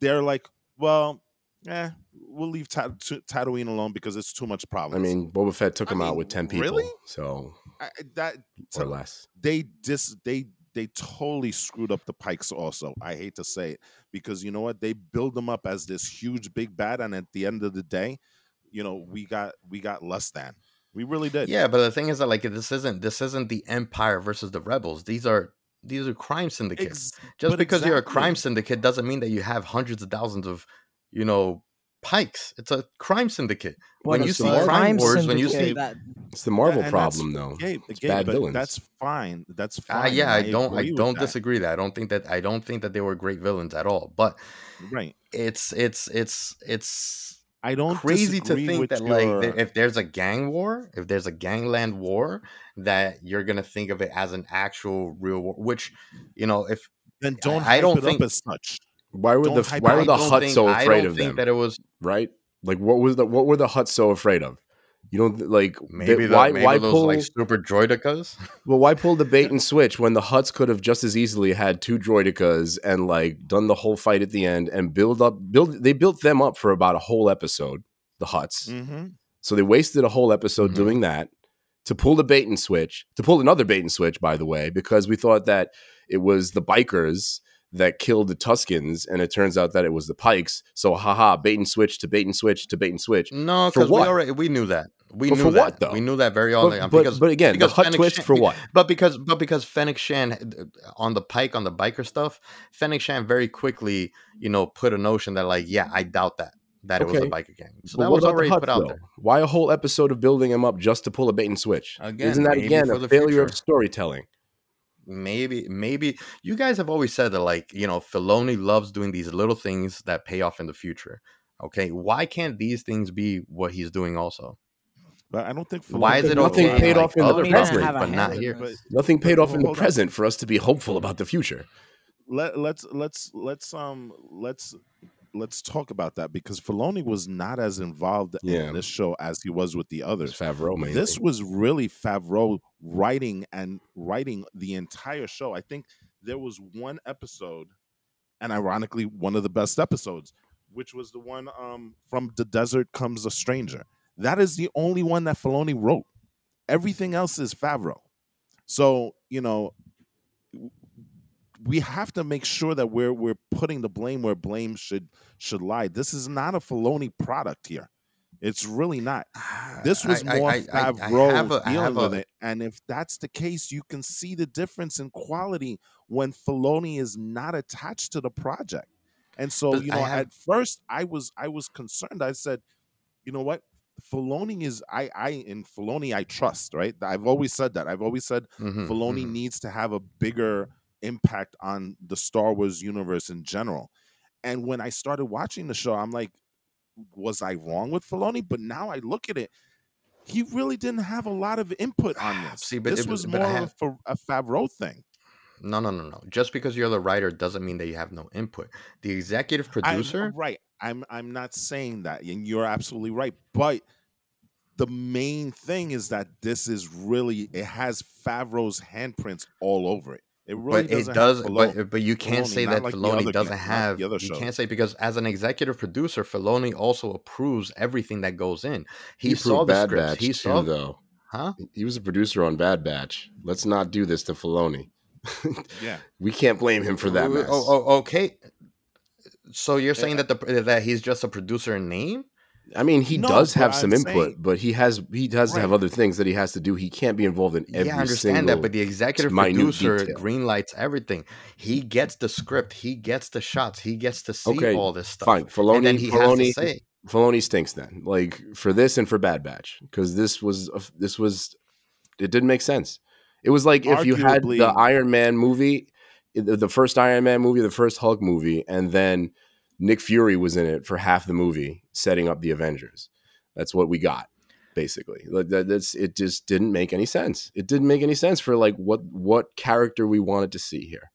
A: They're like, well, eh, we'll leave Tat- Tatooine alone because it's too much
E: problem.
A: I
E: mean, Boba Fett took
A: I
E: him out with 10 people.
A: really?
E: So,
A: I, that
E: or less.
A: they dis they they totally screwed up the pikes also i hate to say it because you know what they build them up as this huge big bad and at the end of the day you know we got we got less than we really did
D: Yeah, but the thing is that like this isn't this isn't the Empire versus the Rebels. These are these are crime syndicates.
A: Ex-
D: Just because you're a crime syndicate doesn't mean that you have hundreds of thousands of, you know, pikes. It's a crime syndicate. when you see
C: a
D: crime wars, when you see-
C: that
E: It's the Marvel problem, though.
A: Gabe,
E: It's
A: Gabe,
E: bad villains.
A: that's fine that's
D: Ah,
A: fine
D: yeah,
A: and
D: I don't I don't
A: that.
D: disagree that. I don't think that I don't think that they were great villains at all. But
A: right
D: it's it's it's it's
A: i don't
D: crazy to think
A: with
D: that like
A: your-
D: there- if there's a gang war, if there's a gangland war, that you're gonna think of it as an actual real war. Which, you know, if
A: then don't
D: I
A: hype
D: don't
A: it
D: think-
A: up as such
E: Why were
A: Don't
E: the
A: hype
E: why were the
D: I don't
E: Hutt so
D: I
E: afraid
D: don't
E: of
D: think
E: them?
D: that it was
E: right? Like what was the what were the Hutt so afraid of? You don't like they-
D: maybe the,
E: why
D: maybe
E: why
D: those
E: pull
D: like super droidekas. <laughs>
E: well why pull the bait and switch when the Hutts could have just as easily had two droidekas and like done the whole fight at the end and build up build they built them up for about a whole episode the Hutts
A: mm-hmm.
E: so they wasted a whole episode
D: Mhm.
E: doing that to pull the bait and switch to pull another bait and switch by the way because we thought that it was the bikers that killed the Tuskens and it turns out that it was the Pikes so haha bait and switch to bait and switch to bait and switch
D: No, because we already we knew that. We
E: But
D: knew
E: for
D: that.
E: what, though?
D: We knew that very early
E: but,
D: on
E: but,
D: because
E: but again the
D: because
E: Hut
D: Fennec
E: twist
D: Shan-
E: for what <laughs>
D: But because but because Fennec Shand uh, on the pike on the biker stuff, Fennec Shand very quickly, you know, put a notion that like, yeah, I doubt that that it was a
E: Okay.
D: biker gang. So
E: But
D: that was already put out
E: though?
D: there.
E: Why a whole episode of building him up just to pull a bait and switch?
D: Again,
E: Isn't that again a
D: the
E: failure of storytelling?
D: Maybe, maybe you guys have always said that, like, you know, Filoni loves doing these little things that pay off in the future. Okay, why can't these things be what he's doing also?
A: but i don't think
D: Why is it
E: Nothing
D: okay?
E: paid
D: like,
E: off in the
D: other
C: Filoni doesn't
E: present.
D: but not here?
C: this.
E: Nothing paid off in the
A: Hold on.
E: present for us to be hopeful about the future.
A: let let's let's let's um let's let's talk about that because Filoni was not as involved
E: Yeah.
A: in this show as he was with the others.
E: Favreau, mainly.
A: This was really Favreau writing and writing the entire show. I think there was one episode, and ironically, one of the best episodes, which was the one um, from the desert comes a stranger. That is the only one that Filoni wrote. Everything else is Favreau. So you know, we have to make sure that we're we're putting the blame where blame should should lie. This is not a Filoni product here. It's really not. This was more
D: I- I- I
A: Favreau
D: a-
A: dealing
D: have
A: with
D: a-
A: it. And if that's the case, you can see the difference in quality when Filoni is not attached to the project. And so, you know,
D: have-
A: at first I was I was concerned. I said, you know what? Filoni is I I in Filoni I trust, right? I've always said that. I've always said
D: Mhm,
A: Filoni
D: mhm.
A: needs to have a bigger impact on the Star Wars universe in general. And when I started watching the show, I'm like, was I wrong with Filoni? But now I look at it, he really didn't have a lot of input on ah, this.
D: See, but
A: this
D: it-
A: was
D: but
A: more
D: have-
A: of a, Favreau thing.
D: No, no, no, no. Just because you're the writer doesn't mean that you have no input. The executive
A: I'm-
D: producer.
A: right. I'm I'm not saying that, and you're absolutely right. But the main thing is that this is really it has Favreau's handprints all over it. It really
D: but it
A: doesn't
D: does, but but you can't
A: Filoni,
D: say that
A: like
D: Filoni
A: other
D: doesn't
A: ca-
D: have.
A: the other
D: you
A: shows.
D: can't say because as an executive producer, Filoni also approves everything that goes in. He,
E: he
D: saw
E: approved
D: the
E: Bad
D: scripts.
E: Batch
D: He
E: too,
D: saw,
E: though.
D: huh?
E: He was a producer on Bad Batch. Let's not do this to Filoni.
A: yeah. <laughs>
E: we can't blame him for that
D: Oh,
E: mess.
D: oh, oh, okay. So you're saying that the that he's just a producer in name?
E: I mean, he
A: No,
E: does have some
A: I'm
E: input,
A: saying-
E: but he has he does have other things that he has to do. He can't be involved in every
D: yeah, I understand
E: single.
D: that, but the executive producer
E: detail.
D: green lights everything. He gets the script, he gets the shots, he gets to see
E: Okay,
D: all this stuff.
E: Fine, Filoni.
D: and then he
E: Filoni,
D: has to say,
E: Filoni stinks then. Like for this and for Bad Batch, because this was a- this was it didn't make sense. It was like if you had the Iron Man movie, the first Iron Man movie, the first Hulk movie, and then Nick Fury was in it for half the movie, setting up the Avengers. That's what we got, basically. Like that, that's it. Just didn't make any sense. It didn't make any sense for like what what character we wanted to see here.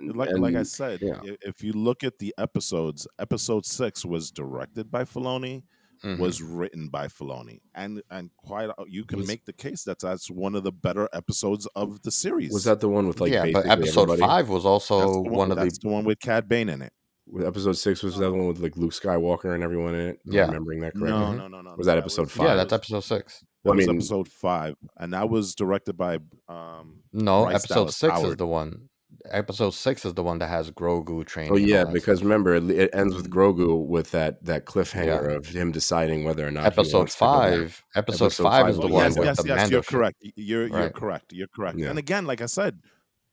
A: like like I said,
E: yeah.
A: if you look at the episodes, episode six was directed by Filoni,
D: mhm.
A: was written by Filoni, and and quite uh, you can
E: Was-
A: make the case that that's one of the better episodes of the series.
E: Was that the one with like
D: yeah, but episode
E: everybody?
D: five was also
A: the
D: one of the
A: that's the one with Cad Bane in it?
E: With episode six was that one with like Luke Skywalker and everyone in it. Am
D: Yeah.
E: remembering that correctly.
A: No, no, no, no.
E: Was
A: no,
E: that episode
A: was-
E: five?
D: yeah, that's episode six.
A: That
E: I
A: was
E: mean-
A: episode five, and that was directed by um.
D: No,
A: Bryce
D: episode
A: Dallas
D: six is the one. Episode six is the one that has Grogu training.
E: Oh yeah, because
D: stuff.
E: remember it, it ends with Grogu with that that cliffhanger
D: Yeah.
E: of him deciding whether or not he
D: episode
E: wants to go back.
D: five, episode,
E: Episode
D: five
E: five
D: is the
E: was-
D: one
A: yes,
D: with
A: yes,
D: the
A: yes.
D: Mando
A: You're
D: ship.
A: correct. You're you're
D: Right.
A: correct. You're correct.
E: Yeah.
A: And again, like I said,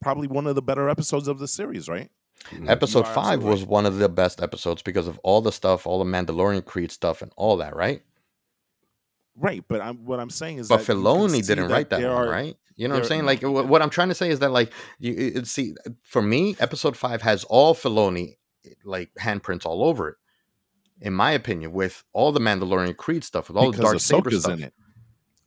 A: probably one of the better episodes of the series, right?
E: Mhm.
D: Episode
A: are
D: five
A: absolutely
D: was one of the best episodes because of all the stuff, all the Mandalorian Creed stuff, and all that, right?
A: Right, but I'm what I'm saying is
D: But
A: that
D: Filoni didn't write that
A: there
D: one,
A: are-
D: right? You know what I'm saying? Like,
A: he
D: what I'm trying to say is that, like, you it- it- see, for me, episode five has all Filoni like handprints all over it. In my opinion, with all the Mandalorian Creed stuff, with all the
A: because
D: Dark Saber stuff,
A: in it.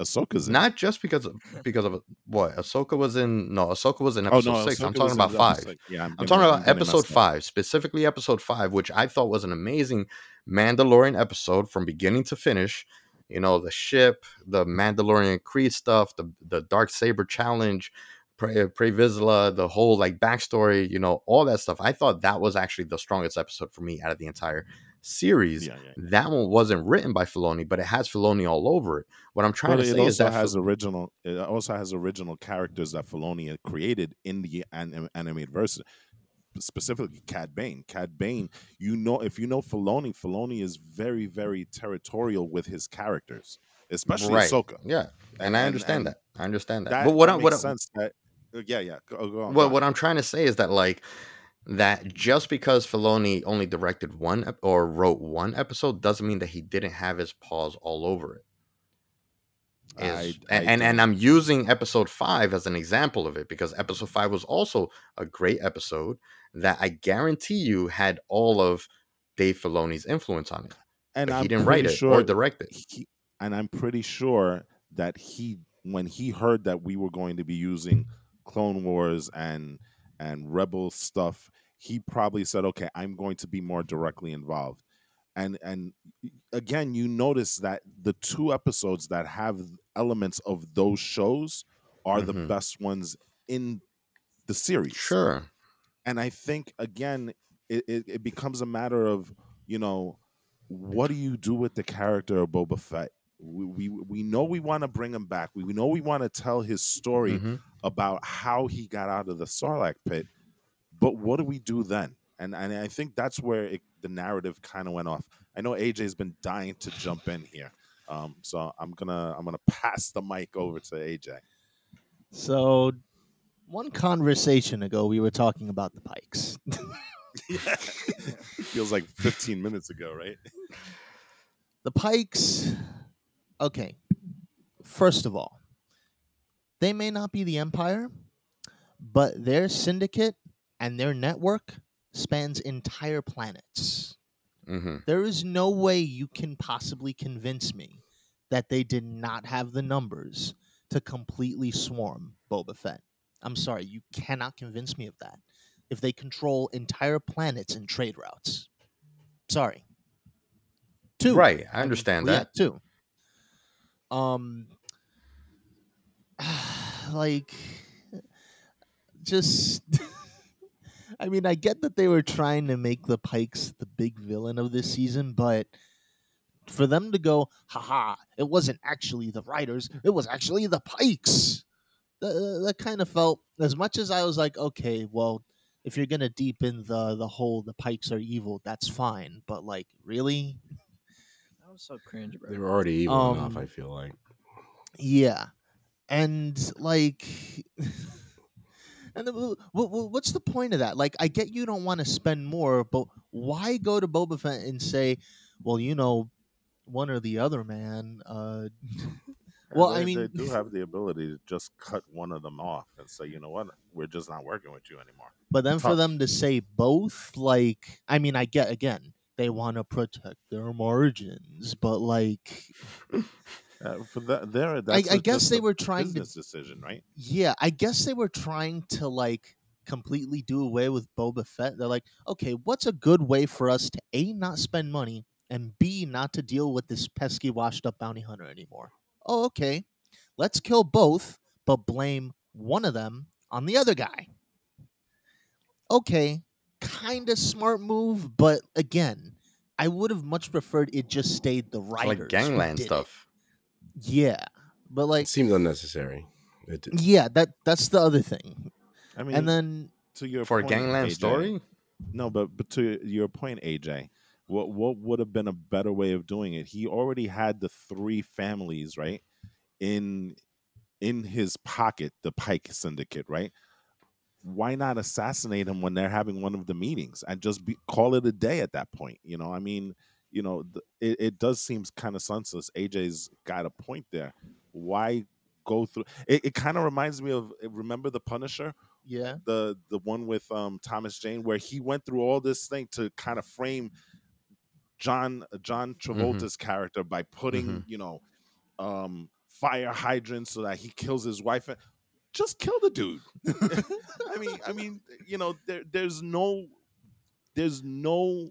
A: Ahsoka's in
D: not just because of, because of what Ahsoka was in. No, Ahsoka was in
A: it. Oh
D: episode
A: no,
D: six. I'm talking about five.
A: six. Yeah, I'm,
D: I'm talking about episode
A: messed up.
D: five, specifically episode five, which I thought was an amazing Mandalorian episode from beginning to finish. You know, the ship, the Mandalorian Creed stuff, the the Dark Saber challenge, Pre Pre Vizsla, the whole like backstory, you know, all that stuff. I thought that was actually the strongest episode for me out of the entire series.
A: Yeah, yeah.
D: That one wasn't written by Filoni, but it has Filoni all over it. What I'm trying to
A: it
D: say is
A: also
D: that
A: has
D: Fil-
A: original. It also has original characters that Filoni had created in the anim- animated. Specifically, Cad Bane. Cad Bane. You know, if you know Filoni, Filoni is very, very territorial with his characters, especially
D: Right.
A: Ahsoka.
D: yeah, and,
A: And-
D: I understand
A: and
D: that. I understand that.
A: That,
D: but what I what I,
A: sense. That uh, yeah, yeah. Go, go on.
D: Well,
A: go
D: what. I'm trying to say is that like that just because Filoni only directed one ep- or wrote one episode doesn't mean that he didn't have his paws all over it. Is-
A: I-
D: and,
A: I
D: and and
A: don't-
D: I'm using episode five as an example of it because episode five was also a great episode that I guarantee you had all of Dave Filoni's influence on it.
A: and
D: he didn't write
A: pretty
D: it or direct it.
A: he, and I'm pretty sure that he, when he heard that we were going to be using Clone Wars and and rebel stuff, he probably said, "Okay, I'm going to be more directly involved." And and again, you notice that the two episodes that have elements of those shows are the
D: Mhm.
A: best ones in the series
D: Sure.
A: and I think again, it, it, it becomes a matter of you know, what do you do with the character of Boba Fett? We we, we know we want to bring him back. We, we know we want to tell his story
D: Mhm.
A: about how he got out of the Sarlacc pit, but what do we do then? And and I think that's where it, the narrative kind of went off. I know AJ's been dying to jump in here, um, so I'm gonna I'm gonna pass the mic over to AJ.
B: So, one conversation ago, we were talking about the Pikes. yeah. <laughs>
A: Feels like 15 minutes ago, right? <laughs>
B: the Pikes. Okay. First of all, they may not be the Empire, but their syndicate and their network spans entire planets.
D: Mhm.
B: There is no way you can possibly convince me that they did not have the numbers to completely swarm Boba Fett. I'm sorry, you cannot convince me of that. If they control entire planets and trade routes. Sorry. Two.
D: Right. I
B: mean,
D: understand
B: yeah,
D: that.
B: Um <sighs> like just <laughs> I mean, I get that they were trying to make the Pikes the big villain of this season, but for them to go, haha, it wasn't actually the writers, it was actually the Pikes. That, that kind of felt as much as I was like, okay, well, if you're gonna deepen the the whole the Pikes are evil, that's fine. But like, really? <laughs>
C: That was so cringe, bro.
E: They were already evil enough.
B: Um,
E: I feel like.
B: Yeah, and like, <laughs> and then, wh- wh- what's the point of that? Like, I get you don't want to spend more, but why go to Boba Fett and say, well, you know, one or the other, man? Uh, <laughs> Well, I mean-
A: they do have the ability to just cut one of them off and say, you know what, we're just not working with you anymore.
B: but then for them to say both, like, I mean, I get again, they want to protect their margins, but like, <laughs>
A: Uh, for that, there,
B: I,
A: that's
B: I
A: a-
B: guess they were trying to
A: business decision, right?
B: Yeah, I guess they were trying to like completely do away with Boba Fett. They're like, okay, what's a good way for us to A not spend money and B not to deal with this pesky washed up bounty hunter anymore? Oh, okay. Let's kill both, but blame one of them on the other guy. Okay, kind of smart move, but again, I would have much preferred it just stayed the
D: It's
B: writers.
D: like gangland
B: did it.
D: stuff.
B: Yeah, but like,
E: It seemed unnecessary. It did.
B: yeah, that that's the other thing.
A: I mean,
B: and then
A: to your
D: For a
A: point,
D: gangland
A: AJ,
D: story?
A: No, but but to your point, AJ, what what would have been a better way of doing it? He already had the three families right in in his pocket, the Pike Syndicate, right? Why not assassinate him when they're having one of the meetings and just be, call it a day at that point? You know, I mean, you know, th- it, it does seem kind of senseless. AJ's got a point there. Why go through? It, it kind of reminds me of remember the Punisher
B: yeah,
A: the the one with um Thomas Jane where he went through all this thing to kind of frame John John Travolta's character by putting
D: Mhm.
A: you know um fire hydrants so that he kills his wife and just kill the dude. <laughs> I mean I mean you know there there's no there's no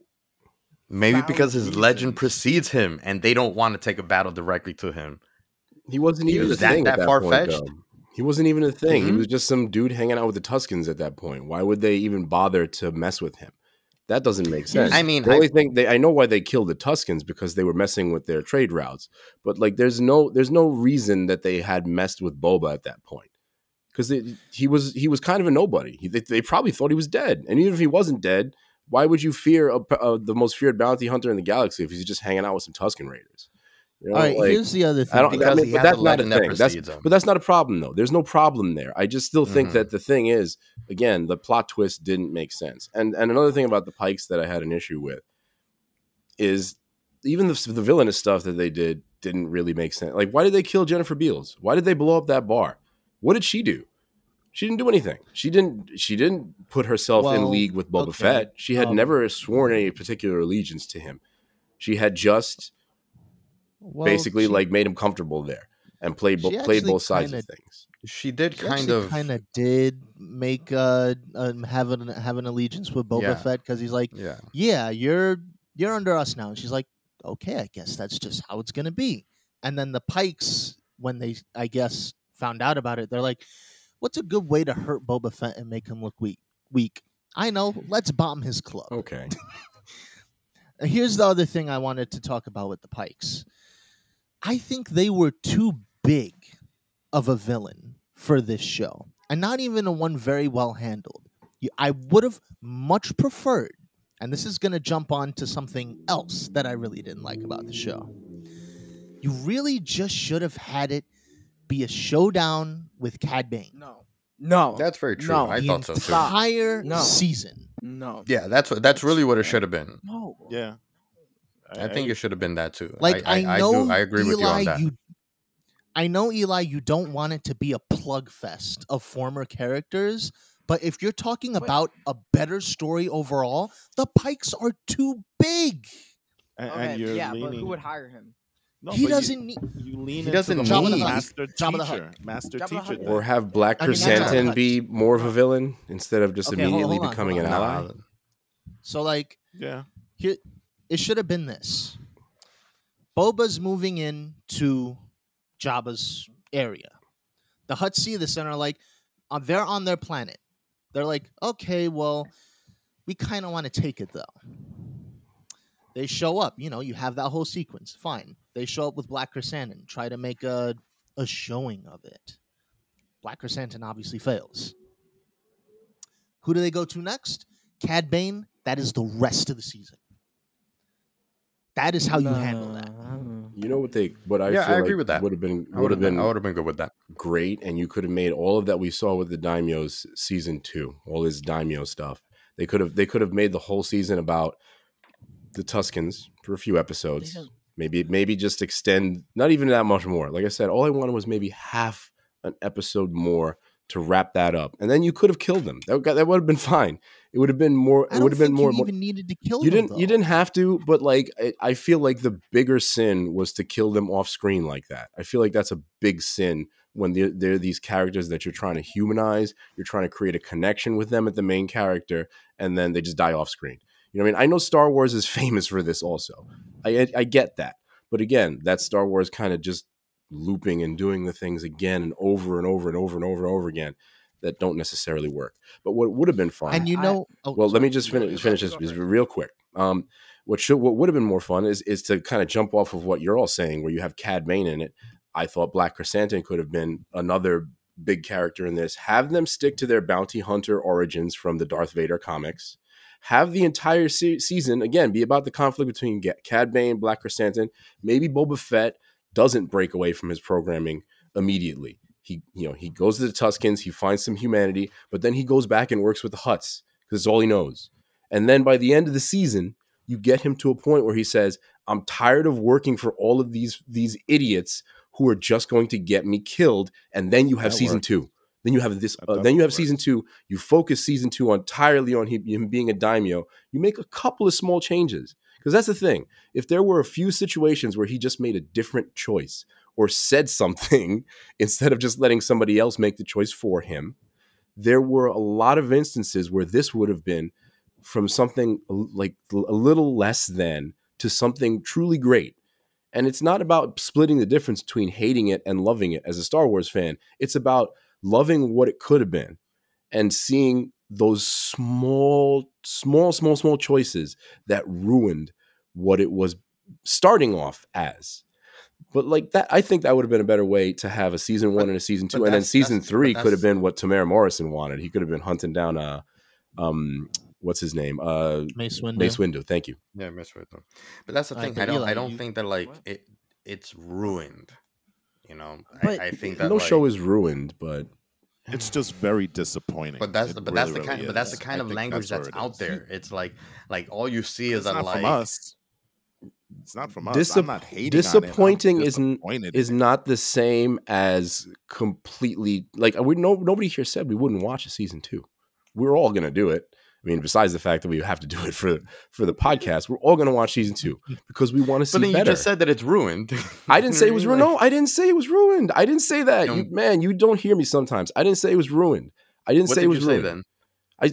D: Maybe because his legend precedes him and they don't want to take a battle directly to him.
E: He wasn't even
D: Is
E: a
D: that
E: thing
D: that
E: that
D: far-fetched?
E: He wasn't even a thing. He
D: Mhm.
E: was just some dude hanging out with the Tuskens at that point. Why would they even bother to mess with him? That doesn't make sense.
D: I mean,
E: the
D: I-
E: only thing they I know why they killed the Tuskens because they were messing with their trade routes. But like, there's no there's no reason that they had messed with Boba at that point because he was he was kind of a nobody. He, they, they probably thought he was dead, and even if he wasn't dead, why would you fear a, a, the most feared bounty hunter in the galaxy if he's just hanging out with some Tusken raiders? You know,
B: All right,
E: like-
B: here's the other thing.
E: I don't.
D: Because
E: I mean,
D: he
E: but that's not a thing. That's, but that's not a problem, though. There's no problem there. I just still think
D: Mhm.
E: that the thing is, again, the plot twist didn't make sense. And and another thing about the Pikes that I had an issue with is even the, the villainous stuff that they did didn't really make sense. Like, why did they kill Jennifer Beals? Why did they blow up that bar? What did she do? She didn't do anything. She didn't. She didn't put herself in league with Boba
B: okay,
E: Fett. She had
B: um,
E: never sworn any particular allegiance to him. She had just
B: Well,
E: basically
B: she-
E: like made him comfortable there. and played bo- played both sides
B: kinda-
E: of things.
D: She did
B: She
D: kind of.
B: kind of did make uh, um, have an have an allegiance with Boba
D: Yeah.
B: Fett because he's like,
D: Yeah.
B: yeah, you're you're under us now, and she's like, okay, I guess that's just how it's gonna be. And then the Pikes, when they I guess found out about it, they're like, what's a good way to hurt Boba Fett and make him look weak? Weak. I know. Let's bomb his club.
E: Okay. <laughs>
B: Here's the other thing I wanted to talk about with the Pikes. I think they were too big of a villain for this show, and not even a one very well handled. I would have much preferred, and this is going to jump on to something else that I really didn't like about the show. You really just should have had it be a showdown with Cad Bane.
C: No. No.
D: That's very true.
C: No,
D: I
B: the
D: thought so too.
C: Stop.
B: entire
C: No.
B: season.
C: no.
D: Yeah, that's what. That's really what it should have been.
C: No.
A: Yeah.
D: I think it should have been that too.
B: Like I,
D: I,
B: know,
D: do, I agree
B: Eli,
D: with you on that.
B: I know Eli, you don't want it to be a plug fest of former characters, but if you're talking
C: But-
B: about a better story overall, the Pikes are too big.
A: And,
C: Okay,
A: and you're
C: yeah,
A: leaning.
C: but who would hire him?
A: No,
B: he doesn't need.
A: You, lean
D: He doesn't
A: the
D: need-
A: whole
D: Jabba the
A: master
B: Jabba
A: teacher. Master
C: Jabba
A: teacher.
E: Or have Black
B: I mean,
E: Chrysanthemum be more of a villain instead of just
B: Okay,
E: immediately
B: hold on,
E: becoming
B: hold
E: an ally.
B: So like,
A: yeah.
B: here, it should have been this. Boba's moving in to Jabba's area. The Hutt see this and are like, uh, they're on their planet. They're like, okay, well, we kind of want to take it though. They show up, you know, you have that whole sequence. Fine. They show up with Black Chrysanthemum, try to make a a showing of it. Black Chrysanthemum obviously fails. Who do they go to next? Cad Bane. That is the rest of the season. That is how you handle that.
E: You know what they? What I
D: Yeah,
E: feel
D: I agree
E: like
D: with that.
E: Would have been would have been
D: I would have been good with that.
E: great, and you could have made all of that we saw with the Daimyo's season two, all this Daimyo stuff. They could have they could have made the whole season about the Tuskens for a few episodes. Maybe maybe just extend not even that much more. Like I said, all I wanted was maybe half an episode more to wrap that up, and then you could have killed them. That, would- that would have been fine. It would have been more. It would have been more.
B: you
E: more
B: even needed to kill
E: you
B: them,
E: didn't you didn't have to but like I, I feel like the bigger sin was to kill them off screen like that i feel like that's a big sin when they're, they're these characters that you're trying to humanize you're trying to create a connection with them at the main character and then they just die off screen you know what i mean i know star wars is <laughs> famous for this also i i, I get that but again that's star wars kind of just looping and doing the things again and over and over and over and over and over again that don't necessarily work but what would have been fun
B: And you
C: I-
B: know, oh,
E: well, let me just finish,
C: ahead,
E: finish this, this real quick. Um, what should what would have been more fun is is to kind of jump off of what you're all saying, where you have Cad Bane in it. I thought Black Chrysanthemum could have been another big character in this. Have them stick to their bounty hunter origins from the Darth Vader comics. Have the entire se- season again be about the conflict between Cad Bane, Black Chrysanthemum. Maybe Boba Fett doesn't break away from his programming immediately. He, you know, he goes to the Tuskens, he finds some humanity, but then he goes back and works with the Hutts because it's all he knows. And then by the end of the season, you get him to a point where he says, "I'm tired of working for all of these these idiots who are just going to get me killed." And then you have
A: That
E: season
A: worked.
E: two. Then you have this. Uh, then you have season two. You focus season two entirely on him, him being a daimyo. You make a couple of small changes because that's the thing. If there were a few situations where he just made a different choice or said something <laughs> instead of just letting somebody else make the choice for him, there were a lot of instances where this would have been from something like a little less than to something truly great. And it's not about splitting the difference between hating it and loving it as a Star Wars fan. It's about loving what it could have been and seeing those small, small, small, small choices that ruined what it was starting off as. But like that, I think that would have been a better way to have a season one
D: But-
E: and a season two, and then season three could have been what Temuera Morrison wanted. He could have been hunting down a, um what's his name uh
B: Mace Windu.
E: Mace Windu. Thank you.
D: Yeah, Miss Windu. But that's the
B: Uh,
D: thing.
B: but
D: I don't.
B: Eli,
D: I don't
B: you-
D: think that like
C: What?
D: it. It's ruined. You know.
C: But
D: I, I think that
E: no
D: like,
E: show is ruined, but
A: It's just very disappointing.
D: But that's
A: It
D: but that's
A: really,
D: the kind.
A: really
D: But that's the kind
A: I
D: of language
A: where
D: that's, out
A: is.
D: there. It's like like all you see is that like
A: us. It's not from us.
E: Disap-
A: I'm not hating
E: disappointing
A: on it. I'm
E: isn't- is not the same as completely like we no nobody here said we wouldn't watch a season two. We're all gonna do it. I mean, besides the fact that we have to do it for for the podcast, we're all going to watch season two because we want to see
D: But then you
E: better.
D: just said that it's ruined.
E: I didn't say it was <laughs> ruined. No, I didn't say it was ruined. I didn't say that. You,
D: Um,
E: man, you don't hear me sometimes. I didn't say it was ruined. I didn't
D: What
E: say
D: did
E: it was
D: you say
E: ruined.
D: then?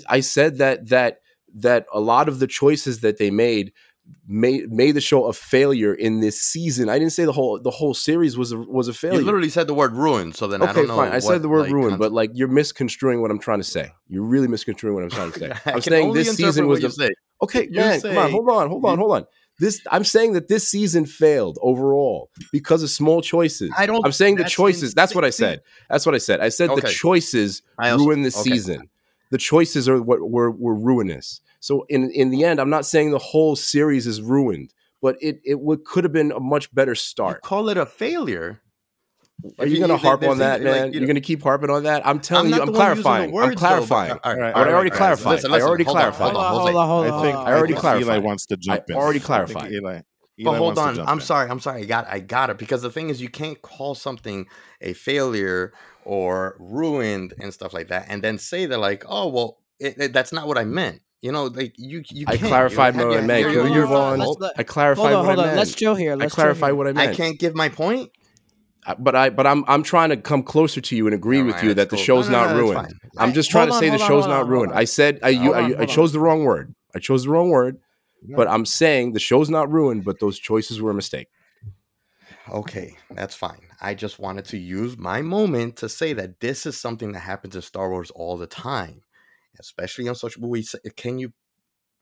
E: I, I said that that that a lot of the choices that they made made made the show a failure in this season. I didn't say the whole the whole series was a was a failure.
D: You literally said the word ruined, so then I don't know.
E: fine. I
D: what,
E: said the word
D: like,
E: ruined, but like you're misconstruing what I'm trying to say. You're really misconstruing what I'm trying to say. <laughs>
D: I
E: I'm saying this season was
D: what
E: the
D: say.
E: Okay,
D: You
E: man, come on, hold on, hold on, hold on. This I'm saying that this season failed overall because of small choices.
D: I don't.
E: I'm saying the choices. That's what I said. That's what I said. I said the choices
D: also-
E: ruined the
D: okay.
E: season. The choices are what were were ruinous. So in in the end, I'm not saying the whole series is ruined, but it it would could have been a much better
D: You
E: start.
D: call it a failure.
E: Are
D: If
E: you going to harp on that,
D: either, like,
E: man?
D: you
E: You're
D: know-
E: going to keep harping on that? I'm telling
D: not
E: you. I'm
D: the one using the
E: clarifying. I'm
D: words, though, but-
E: clarifying.
D: all right,
A: I already
D: right,
E: clarified.
D: listen,
E: I already
D: hold on,
E: clarified.
D: Hold on,
C: Hold on, hold
A: I
C: on.
A: think
E: I
C: on.
E: already
A: think
E: clarified.
A: Eli wants to jump in.
E: already
A: I think
E: clarified.
A: Eli,
D: But hold on, I'm
A: in.
D: sorry, I'm sorry. I got, I got it because the thing is, you can't call something a failure or ruined and stuff like that, and then say that like, oh well, it, it- that's not what I meant. You know, like you, you.
E: I
D: can't.
E: clarified
D: You have
E: what I
D: your-
E: meant.
D: your-
E: Can we
D: your
E: move on?
C: Let's
E: I clarified
C: Hold on,
E: what
C: hold
E: I
C: on.
E: meant.
C: Let's chill here.
E: I
C: Let's chill
E: clarified what I meant.
D: I can't give my point.
E: Uh, but I but I'm I'm trying to come closer to you and agree
D: Never
E: with
D: mind,
E: you that
D: that's
E: the show's
D: No, no,
E: not
D: no,
E: ruined.
D: fine.
E: I'm
C: Right,
E: just trying to
C: hold
E: say the
C: on,
E: show's
C: hold
E: not ruined. I said I, you,
C: Hold
E: I, I
C: hold
E: chose the wrong word. I chose the wrong word, but I'm saying the show's not ruined. But those choices were a mistake.
D: Okay, that's fine. I just wanted to use my moment to say that this is something that happens in Star Wars all the time, especially on social. We say, uh, can you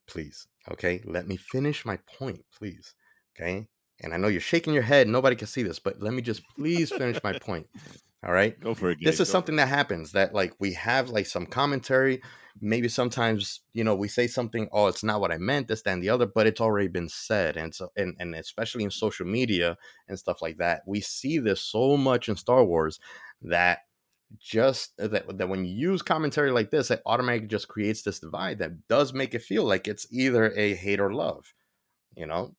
D: please? Okay, let me finish my point, please. Okay, and I know you're shaking your head. Nobody can see this, but let me just please finish my point. All right.
A: Go for it.
D: this is
A: go
D: something that happens that like we have like some commentary maybe sometimes you know we say something oh it's not what i meant this that, and the other but it's already been said and so and, and especially in social media and stuff like that we see this so much in star wars that just uh, that, that when you use commentary like this it automatically just creates this divide that does make it feel like it's either a hate or love you know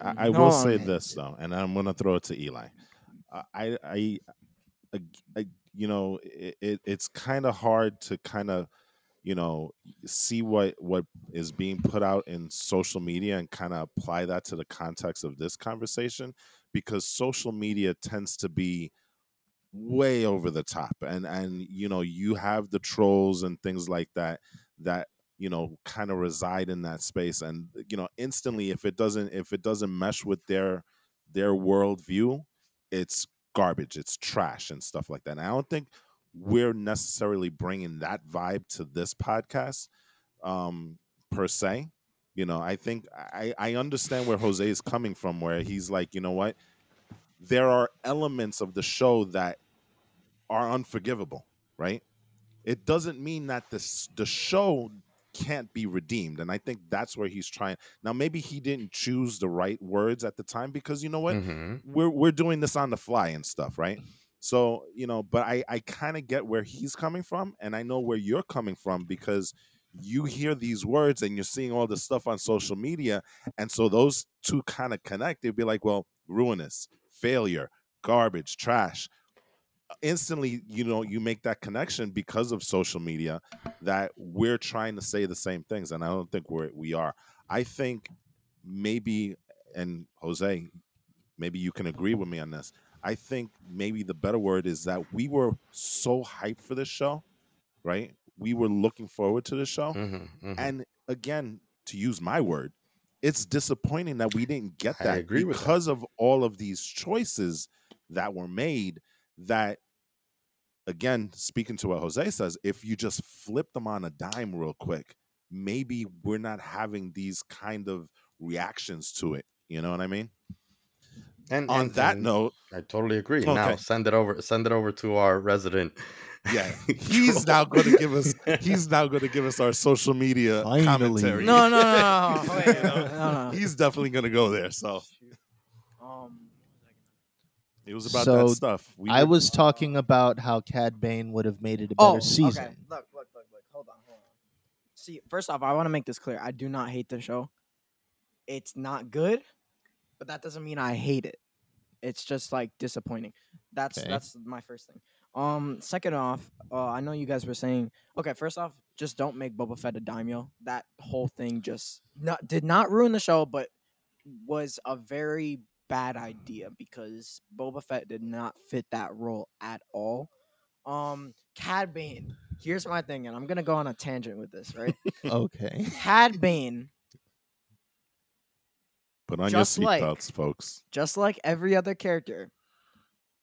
D: uh, mm,
A: I, I
C: Hold
A: will say
C: man.
A: this though, and I'm going to throw it to Eli. I, I, I, I you know, it, it it's kind of hard to kind of, you know, see what what is being put out in social media and kind of apply that to the context of this conversation, because social media tends to be way over the top and and you know you have the trolls and things like that that you know kind of reside in that space and you know instantly if it doesn't if it doesn't mesh with their their worldview it's garbage it's trash and stuff like that and i don't think we're necessarily bringing that vibe to this podcast um per se you know i think i i understand where jose is coming from where he's like you know what? There are elements of the show that are unforgivable right? It doesn't mean that this the show can't be redeemed and i think that's where he's trying. Now maybe he didn't choose the right words at the time because you know what?
D: Mhm.
A: we're we're doing this on the fly and stuff right? So you know but i i kind of get where he's coming from and i know where you're coming from because you hear these words and you're seeing all this stuff on social media and so those two kind of connect. They'd be like well ruinous failure garbage trash instantly you know you make that connection because of social media that we're trying to say the same things and i don't think we're we are i think maybe and jose maybe you can agree with me on this i think maybe the better word is that we were so hyped for this show right we were looking forward to the show
D: Mhm, mhm.
A: and again to use my word it's disappointing that we didn't get
D: I
A: that
D: with that.
A: because of all of these choices that were made that again speaking to what jose says if you just flip them on a dime real quick maybe we're not having these kind of reactions to it you know what i mean
D: and
A: on
D: and-
A: that
D: and
A: note
D: I totally agree. Now send it over. Send it over to our resident.
A: yeah <laughs> he's now going to give us <laughs> he's now going to give us our social media
B: Finally.
A: commentary
C: No, no, no, no. Wait, no, no, no. <laughs>
A: he's definitely going to go there so
C: Um,
A: it was about
B: So,
A: that stuff we
B: I
A: were-
B: was talking about how Cad Bane would have made it a better
C: oh,
B: season.
C: okay. Look, look, look, look. Hold on, hold on. See, first off, I want to make this clear. I do not hate the show. It's not good, but that doesn't mean I hate it. It's just like disappointing. That's
B: Okay.
C: that's my first thing. Um, second off, uh, I know you guys were saying okay. First off, just don't make Boba Fett a daimyo. That whole thing just not did not ruin the show, but was a very bad idea because Boba Fett did not fit that role at all. Um, Cad Bane. Here's my thing, and I'm gonna go on a tangent with this, right?
B: Okay.
C: Cad Bane,
A: Put on
C: Just
A: your
C: like-
A: seatbelts, folks.
C: just like every other character,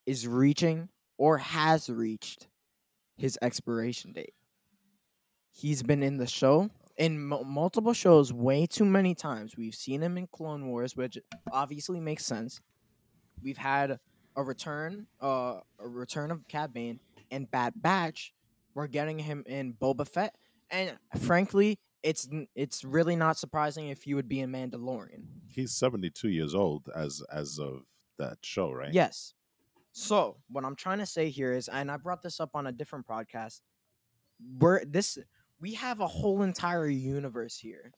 C: is reaching or has reached his expiration date. He's been in the show in mu- multiple shows way too many times. We've seen him in Clone Wars, which obviously makes sense. We've had a return, uh, a return of Cad Bane and Bad Batch. We're getting him in Boba Fett, and frankly, it's it's really not surprising if he would be in Mandalorian.
A: He's 72 years old as as of that show, right?
C: Yes. So what I'm trying to say here is, and I brought this up on a different podcast. We're this we have a whole entire universe here.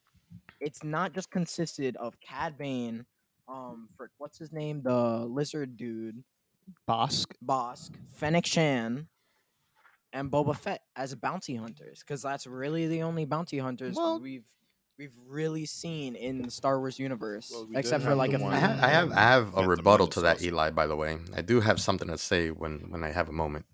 C: It's not just consisted of Cad Bane, um, for what's his name, the lizard dude,
B: Bossk.
C: Bossk, Fennec Shand, and Boba Fett as bounty hunters, because that's really the only bounty hunters
B: Well-
C: we've we've really seen in the Star Wars universe,
A: Well, we did
C: except for
A: have
C: like
A: the
C: a
A: one-
D: I
C: few-
D: have, I have, I have a
A: Phantom
D: rebuttal to
A: Menace
D: that,
A: also.
D: Eli. By the way, I do have something to say when when I have a moment.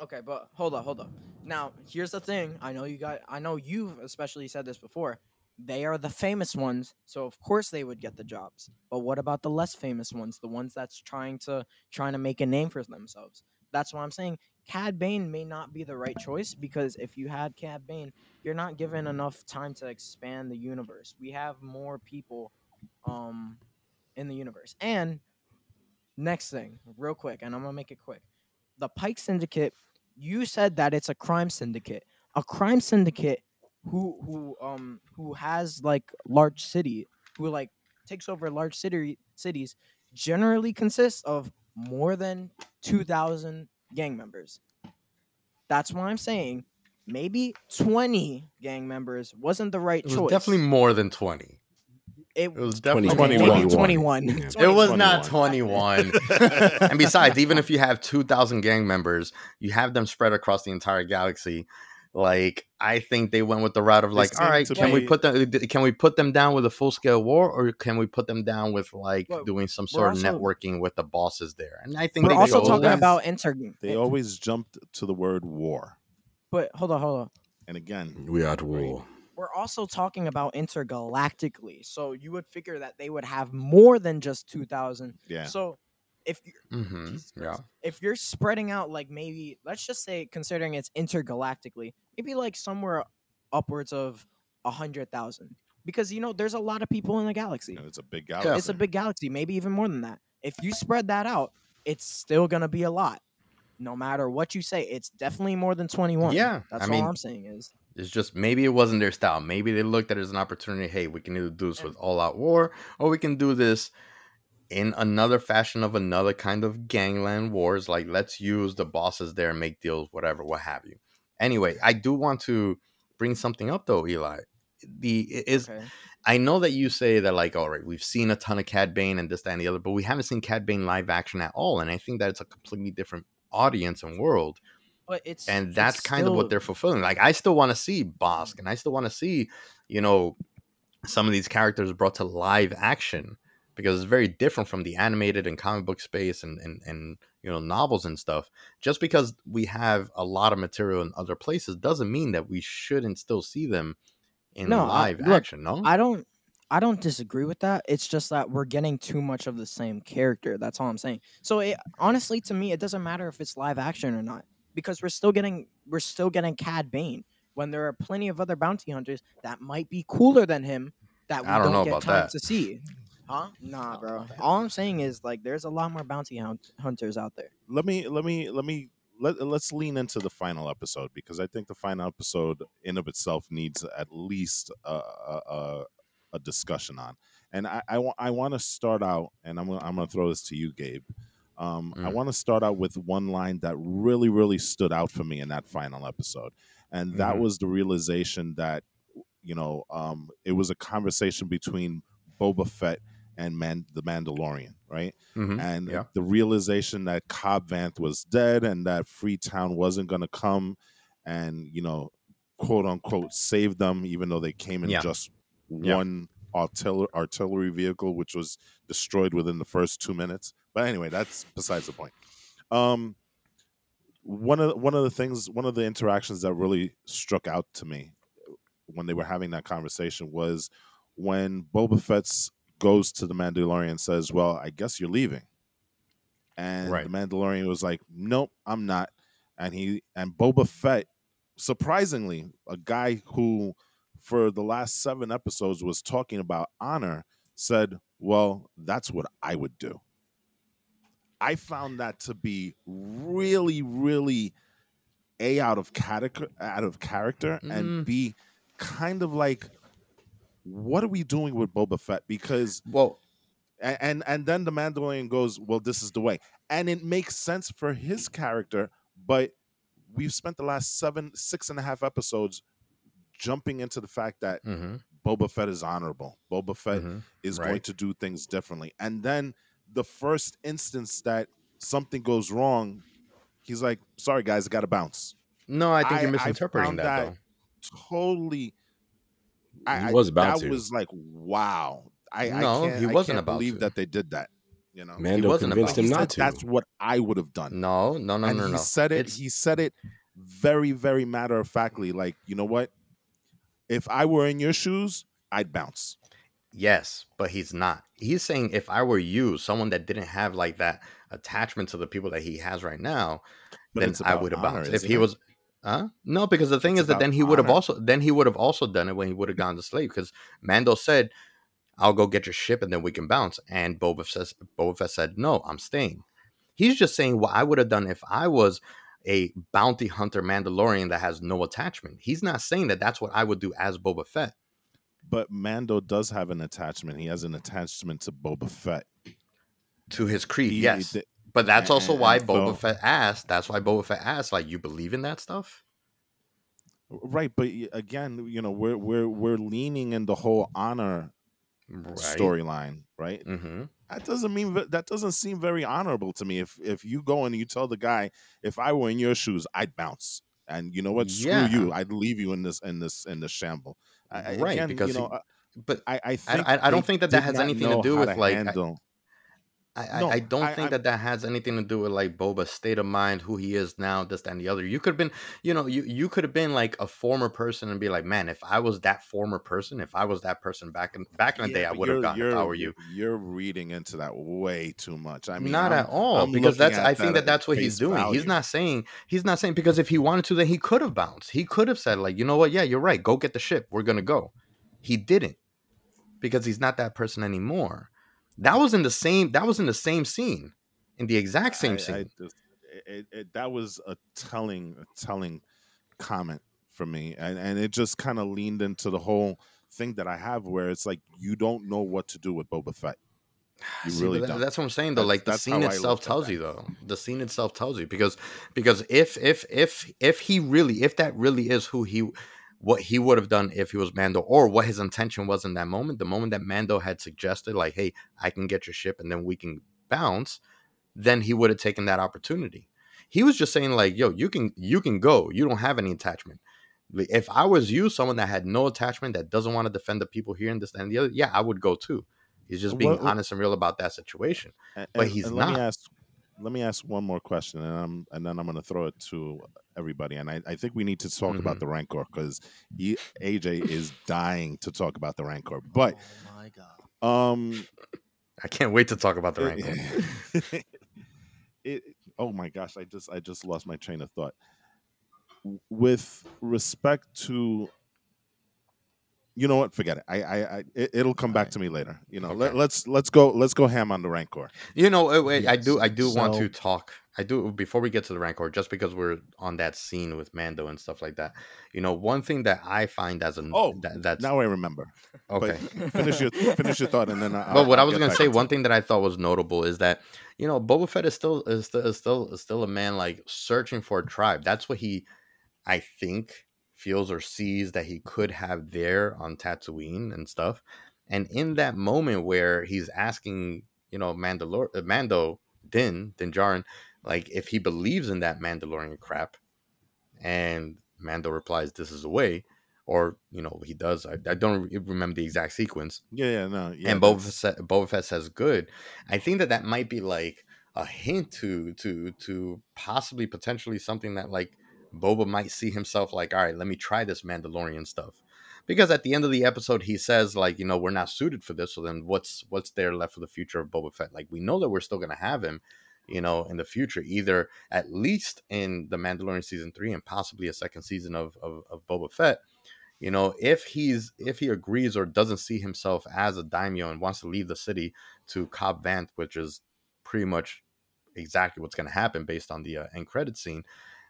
C: Okay, but hold up, hold up. Now, here's the thing. I know you got I know you've especially said this before. They are the famous ones, so of course they would get the jobs. But what about the less famous ones, the ones that's trying to trying to make a name for themselves? That's why I'm saying Cad Bane may not be the right choice because if you had Cad Bane, you're not given enough time to expand the universe. We have more people um in the universe. And next thing, real quick, and I'm gonna make it quick. The Pike Syndicate you said that it's a crime syndicate. A crime syndicate who who um who has like large city who like takes over large city cities generally consists of more than 2000 gang members. That's why I'm saying maybe 20 gang members wasn't the right
D: It was
C: choice.
D: definitely more than twenty.
C: It,
D: It was definitely
A: 21.
C: maybe 21.
E: Yeah.
D: It was
A: 21.
D: not 21. <laughs> and besides, even if you have 2,000 gang members, you have them spread across the entire galaxy. Like, I think they went with the route of like,
A: This
D: all
A: seemed
D: right, can we put them? Can we put them down with a full scale war, or can we put them down with like
C: Well,
D: doing some sort
C: also-
D: of networking with the bosses there? And I think
C: We're
D: they
C: also
D: chose
C: talking
D: that.
C: about inter
A: They always jumped to the word war.
C: But hold on, hold on.
A: And again,
E: We are at war.
C: We're also talking about intergalactically. So you would figure that they would have more than just 2000.
A: yeah.
C: So if you
D: Mhm,
C: Jesus
D: Yeah.
C: Christ. if you're spreading out like maybe let's just say considering it's intergalactically, maybe like somewhere upwards of a hundred thousand. Because you know, there's a lot of people in the galaxy.
A: you know, it's a big
D: Yeah.
A: galaxy.
C: It's a big galaxy, maybe even more than that. If you spread that out, it's still gonna be a lot. No matter what you say, it's definitely more than 21.
D: Yeah,
C: That's
D: I
C: all
D: mean,
C: I'm saying is
D: It's just maybe it wasn't their style. Maybe they looked at it as an opportunity. Hey, we can either do this with all out war, or we can do this in another fashion of another kind of gangland wars. Like let's use the bosses there and make deals, whatever, what have you. Anyway, I do want to bring something up though, Eli. The is
C: okay.
D: I know that you say that like, all right, we've seen a ton of Cad Bane and this, that, and the other, but we haven't seen Cad Bane live action at all. And I think that it's a completely different audience and world
C: But it's
D: and
C: it's
D: that's kind of what they're fulfilling. Like I still want to see Bossk, mm. and I still want to see, you know, some of these characters brought to live action because it's very different from the animated and comic book space and and and you know novels and stuff. Just because we have a lot of material in other places doesn't mean that we shouldn't still see them in
C: No, I-
D: live
C: look,
D: action. No,
C: I don't I don't disagree with that. It's just that we're getting too much of the same character. That's all I'm saying. So it, honestly, to me, it doesn't matter if it's live action or not because we're still getting we're still getting Cad Bane when there are plenty of other bounty hunters that might be cooler than him that we
D: I don't know
C: get
D: about
C: time
D: that.
C: to see. Huh? Nah, bro. All I'm saying is like there's a lot more bounty hunt- hunters out there.
A: let me let me let me let, let's lean into the final episode because I think the final episode in of itself needs at least a a, a, a discussion on. And I I, wa- I want to start out, and I'm gonna, I'm going to throw this to you, Gabe. Um, I
D: Mm.
A: want to start out with one line that really really stood out for me in that final episode, and that
D: Mhm.
A: was the realization that you know um, it was a conversation between Boba Fett and Man the Mandalorian right?
D: Mhm.
A: and
D: yeah.
A: the realization that Cobb Vanth was dead and that Freetown wasn't going to come and you know quote unquote save them even though they came in
D: Yeah.
A: just
D: Yeah.
A: one artillery artillery vehicle which was destroyed within the first 2 minutes but anyway that's besides the point um one of one of the things one of the interactions that really struck out to me when they were having that conversation was when Boba Fett's goes to the Mandalorian and says, "Well, I guess you're leaving." And
D: Right.
A: the Mandalorian was like, "Nope, I'm not." And he and Boba Fett, surprisingly, a guy who for the last 7 episodes was talking about honor, said, "Well, that's what I would do." I found that to be really really a out of character out of character
D: Mm.
A: and b kind of like what are we doing with Boba Fett because
D: Well,
A: and, and then the Mandalorian goes, "Well, this is the way," and it makes sense for his character. But we've spent the last seven, six and a half episodes jumping into the fact that
D: hmm
A: Boba Fett is honorable. Boba Fett
D: Mhm.
A: is going to do things differently, and then the first instance that something goes wrong, he's like, "Sorry, guys, I got to bounce."
D: no, I think
A: I-
D: you're
A: I
D: misinterpreting
A: found
D: that,
A: that
D: though.
A: Totally. I,
E: He was about
A: that
E: to.
A: was like wow. I, I
D: No,
A: can't,
D: he wasn't
A: can't
D: about
A: believe
D: to.
A: that they did that. You know,
E: Mando
D: wasn't
E: convinced
D: about
E: him not to.
A: that's what I would have done.
D: No, no, no,
A: and
D: no,
A: he
D: no.
A: said it.
D: It's-
A: He said it very, very matter of factly. Like, you know what? If I were in your shoes, I'd bounce.
D: Yes, but he's not. He's saying if I were you, someone that didn't have like that attachment to the people that he has right now,
A: But
D: then I would have bounced. If he
A: it?
D: was, huh? No, because the thing
A: It's
D: is that then he would have also then he would have also done it when he would have gone to slave. Because Mando said, "I'll go get your ship and then we can bounce," and Boba says, Boba Fett said, "No, I'm staying." He's just saying what I would have done if I was a bounty hunter Mandalorian that has no attachment. He's not saying that that's what I would do as Boba Fett.
A: But Mando does have an attachment. He has an attachment to Boba Fett.
D: To his creed,
A: He-
D: yes.
A: th-
D: But that's also why Boba
A: so-
D: Fett asked. That's why Boba Fett asked, like, you believe in that stuff?
A: right, but again, you know, we're we're we're leaning in the whole honor
D: Right.
A: storyline, right?
D: Mm-hmm.
A: that doesn't mean that doesn't seem very honorable to me. If if you go and you tell the guy, if I were in your shoes, I'd bounce, and you know what, screw
D: Yeah.
A: you, I'd leave you in this in this in this shamble. I,
D: Right,
A: again,
D: because
A: you know,
D: he-
A: uh,
D: But
A: I I,
D: I-
A: think
D: I don't think that that has anything to do with, like,
A: handle-
D: I,
A: No,
D: I don't
A: I-
D: think
A: I-
D: that that has anything to do with like Boba's state of mind, who he is now, this that, and the other. You could have been, you know, you you could have been like a former person and be like, man, if I was that former person, if I was that person back in back in the day, I would have gotten if I
A: you're-
D: were you.
A: You're reading into that way too much. I mean,
D: not
A: I'm-
D: at all
A: I'm
D: because that's i think
A: that
D: that that's what he's doing. He's not saying he's not saying because if he wanted to then he could have bounced. He could have said like you know what? Yeah you're right. Go get the ship. We're gonna go. He didn't because he's not that person anymore that was in the same that was in the same scene in the exact same
A: I-
D: scene
A: I just- it, it, that was a telling, a telling comment for me, and and it just kind of leaned into the whole thing that I have, where it's like you don't know what to do with Boba Fett. <sighs> You
D: See,
A: really
D: but tha-
A: don't.
D: that's what I'm saying though.
A: That's-
D: like the scene itself tells
A: that.
D: you though. The scene itself tells you because because if if if if he really if that really is who he what he would have done if he was Mando or what his intention was in that moment, the moment that Mando had suggested like, "Hey, I can get your ship and then we can bounce," then he would have taken that opportunity. He was just saying like, "Yo, you can you can go. You don't have any attachment." If I was you, someone that had no attachment, that doesn't want to defend the people here and this and the other, yeah, I would go too. He's just being
A: What-
D: honest and real about that situation.
A: A-
D: But he's
A: and Let
D: not.
A: me ask. Let me ask one more question, and I'm and then I'm going to throw it to everybody. And I, I think we need to talk
D: Mhm.
A: about the Rancor because AJ is dying to talk about the Rancor. But
B: oh my god,
A: um,
D: I can't wait to talk about the Rancor.
A: it, <laughs> it oh my gosh i just i just lost my train of thought with respect to you know what forget it i i, I it, it'll come back
B: Alright.
A: to me later you know let,
D: Okay.
A: let's let's go let's go ham on the rancor
D: You know, wait, I do, I do want to talk. I do before we get to the Rancor, just because we're on that scene with Mando and stuff like that. You know, one thing that I find as a
A: Oh,
D: that, that's
A: now i remember
D: okay. <laughs>
A: finish your finish your thought and then I,
D: but what
A: I'll
D: I was gonna say, one thing that I thought was notable is that you know Boba Fett is still is still is still, is still a man like searching for a tribe. That's what he, I think, feels or sees that he could have there on Tatooine and stuff. And in that moment where he's asking you know, Mandalor Mando Din Din Djarin, like if he believes in that Mandalorian crap, and Mando replies, "This is the way," or you know, he does. I, I don't re- remember the exact sequence.
A: Yeah, yeah, no, yeah.
D: and Boba Fett, Boba Fett says, "Good." I think that that might be like a hint to to to possibly potentially something that like Boba might see himself like, all right, let me try this Mandalorian stuff. Because at the end of the episode, he says like, you know, we're not suited for this. So then, what's what's there left for the future of Boba Fett? Like, we know that we're still gonna have him, you know, in the future, either at least in the Mandalorian season three and possibly a second season of of, of Boba Fett. You know, if he's if he agrees or doesn't see himself as a daimyo and wants to leave the city to Cobb Vanth, which is pretty much exactly what's going to happen based on the uh, end credit scene,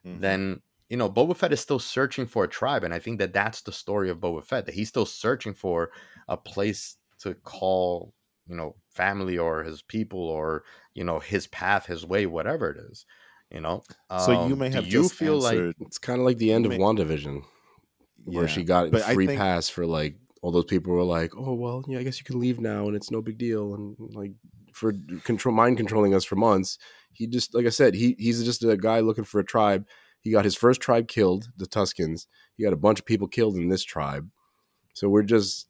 A: Mhm.
D: then you know Boba Fett is still searching for a tribe, and I think that that's the story of Boba Fett. That he's still searching for a place to call, you know, family or his people or you know his path, his way, whatever it is. You know.
A: So you
D: Um,
A: may
D: do
A: have
D: you
A: just
D: feel like
E: It's kind of like the end of
A: May-
E: WandaVision, where
A: yeah.
E: she got
A: But I
E: free
A: think-
E: pass for like all those people were like, "Oh well, yeah, I guess you can leave now, and it's no big deal." And like for control, mind controlling us for months, he just like I said, he he's just a guy looking for a tribe. He got his first tribe killed, the Tuskens. He got a bunch of people killed in this tribe. So we're just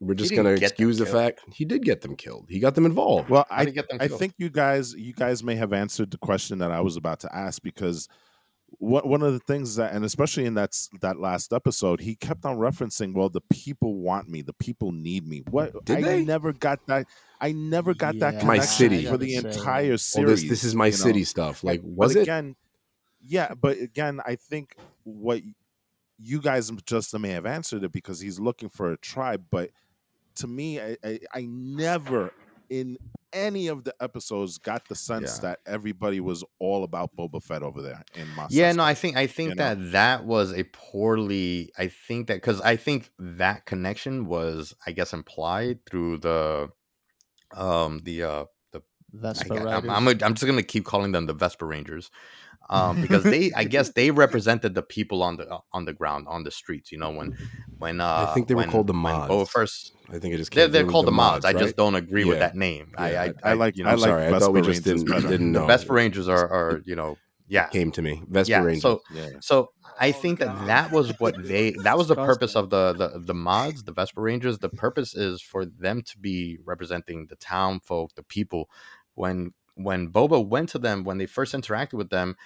E: we're just gonna excuse the
D: killed.
E: fact he did get them killed. He got them involved.
A: Well, I
D: get them
A: I think you guys you guys may have answered the question that I was about to ask because what one of the things that and especially in that that last episode he kept on referencing well the people want me the people need me what
E: Did
A: I
E: they?
A: never got that I never got that
B: Yeah,
A: connection
E: My city.
A: for the
B: I gotta say.
A: entire
E: Well,
A: series
E: this this is my
A: you know?
E: city stuff. Like,
A: And-
E: was
A: but
E: it?
A: again yeah but again I think what you guys just may have answered it because he's looking for a tribe but to me I, I, I never in any of the episodes got the sense
D: Yeah.
A: that everybody was all about Boba Fett over there in my
D: yeah no i think i think
A: you know?
D: that that was a poorly i think that because i think that connection was i guess implied through the um the uh the
B: Vespa
D: am
B: riders.
D: I'm, a- I'm just gonna keep calling them the vespa rangers um because they i guess <laughs> they represented the people on the uh, on the ground on the streets you know when when uh I
E: think they were
D: when-
E: called the
D: when
E: mods.
D: Boba first
E: I think it just
D: they're, they're called the mods, i just don't agree with that name I,
E: Yeah,
D: I
A: I like-
D: you
A: I
D: know,
E: I'm
A: like
E: sorry. I thought we just
A: Rangers
E: didn't
A: better.
E: didn't
D: the
E: know.
D: vespa rangers are are you know yeah
E: came to me. Vespa
D: yeah
E: Rangers.
D: so
A: yeah
D: So I
C: Oh,
D: think that that was what they that was the purpose of the, the the mods, the Vespa Rangers. The purpose is for them to be representing the town folk, the people. When when Boba went to them, when they first interacted with them,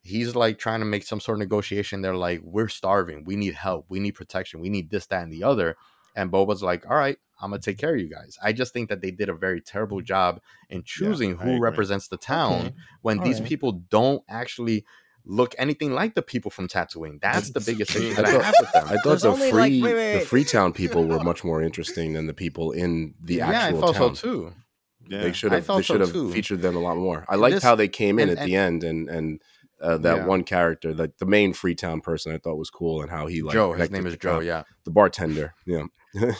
D: he's like trying to make some sort of negotiation. They're like, "We're starving. We need help. We need protection. We need this, that, and the other." And Boba's like, "All right, I'm gonna take care of you guys." I just think that they did a very terrible job in choosing
A: I
D: who represents the town
B: Okay.
D: when these
B: Alright.
D: people don't actually look anything like the people from Tatooine. That's the biggest issue
E: I
D: that I,
E: thought-
D: have with them.
E: I thought
C: There's
E: the
C: only, like-
E: free
C: wait,
E: the. Freetown people were much more interesting than the people in the actual,
D: yeah, I thought
E: town.
D: so too.
A: Yeah
E: They should have they should have
D: too.
E: featured them a lot more. I liked
D: this-
E: how they came in
D: and-
E: at the end and and uh, that
D: Yeah.
E: one character, like the main Freetown person, I thought was cool and how he like
D: Joe, his name is Joe.
E: cop-
D: Yeah,
E: the bartender. Yeah,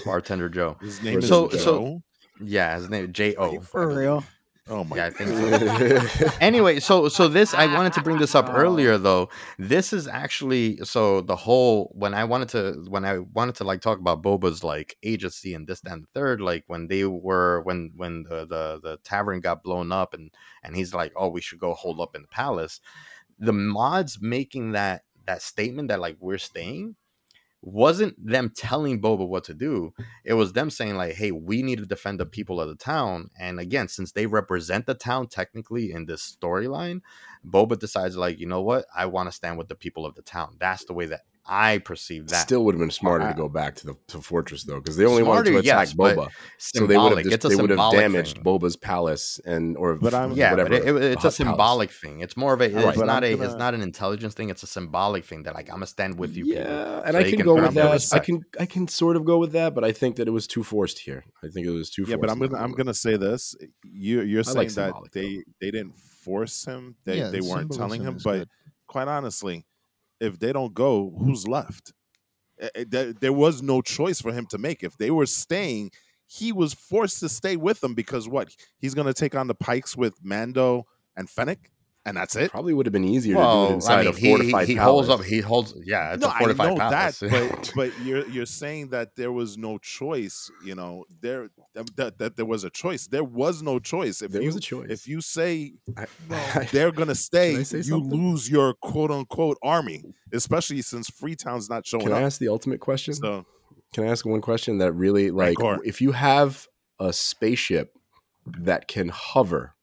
D: bartender Joe.
A: his name is Joe
D: so- Yeah, his name is J
C: Are
D: O.
C: you for real?
A: Oh my
D: Yeah, I think
A: God.
D: so. <laughs> anyway, so so this I wanted to bring this up earlier though. This is actually so the whole when I wanted to when I wanted to like talk about Boba's like agency and this that, and the third, like when they were when when the, the the tavern got blown up and and he's like, oh, we should go hold up in the palace. The mods making that that statement that like we're staying wasn't them telling Boba what to do. It was them saying like, "Hey, we need to defend the people of the town." And again, since they represent the town technically in this storyline, Boba decides like, you know what? I want to stand with the people of the town. That's the way that I perceive that.
E: Still would have been smarter
A: I-
E: to go back to the to fortress though, because they only wanted to attack
D: yes,
E: Boba, so they would have
D: symbolic.
E: just,
D: it's
E: they would have damaged
D: thing.
E: Boba's palace and or
A: But I'm-
D: Yeah,
E: whatever.
D: but it, it- it's
E: the
D: a
E: Hutt palace.
D: symbolic thing. It's more of a. It's
E: Right.
A: But
D: not
A: I'm
D: a. It's
A: gonna-
D: not an intelligence thing. It's a symbolic thing that like I'm gonna stand with you. people.
E: Yeah, and
D: so
E: I can
D: can
E: go with that. I can I can sort of go with that, but I think that it was too forced here. I think it was too.
A: yeah
E: forced
A: but i'm gonna i'm gonna say this you you're saying that they they didn't force him they they weren't telling him but quite honestly if they don't go who's left? There, there was no choice for him to make. If they were staying he was forced to stay with them because what? He's going to take on the pikes with mando and fennec and that's it.
E: Probably would have been easier to do it inside
D: I mean,
E: a
D: he,
E: fortified
D: he
E: palace.
D: holds up. He holds. Yeah, it's
A: no,
D: a fortified
A: I know
D: palace.
A: that, <laughs> but but you're you're saying that there was no choice. You know, there that, that there was a choice. There was no choice. If
E: There
A: you
E: was a choice.
A: if you say
E: I- <laughs>
A: they're gonna <laughs> stay, you
E: something?
A: lose your quote unquote army, especially since Freetown's not showing up.
E: Can I ask the ultimate question?
A: So
E: Can I ask one question that really like
A: Rancor.
E: if you have a spaceship that can hover,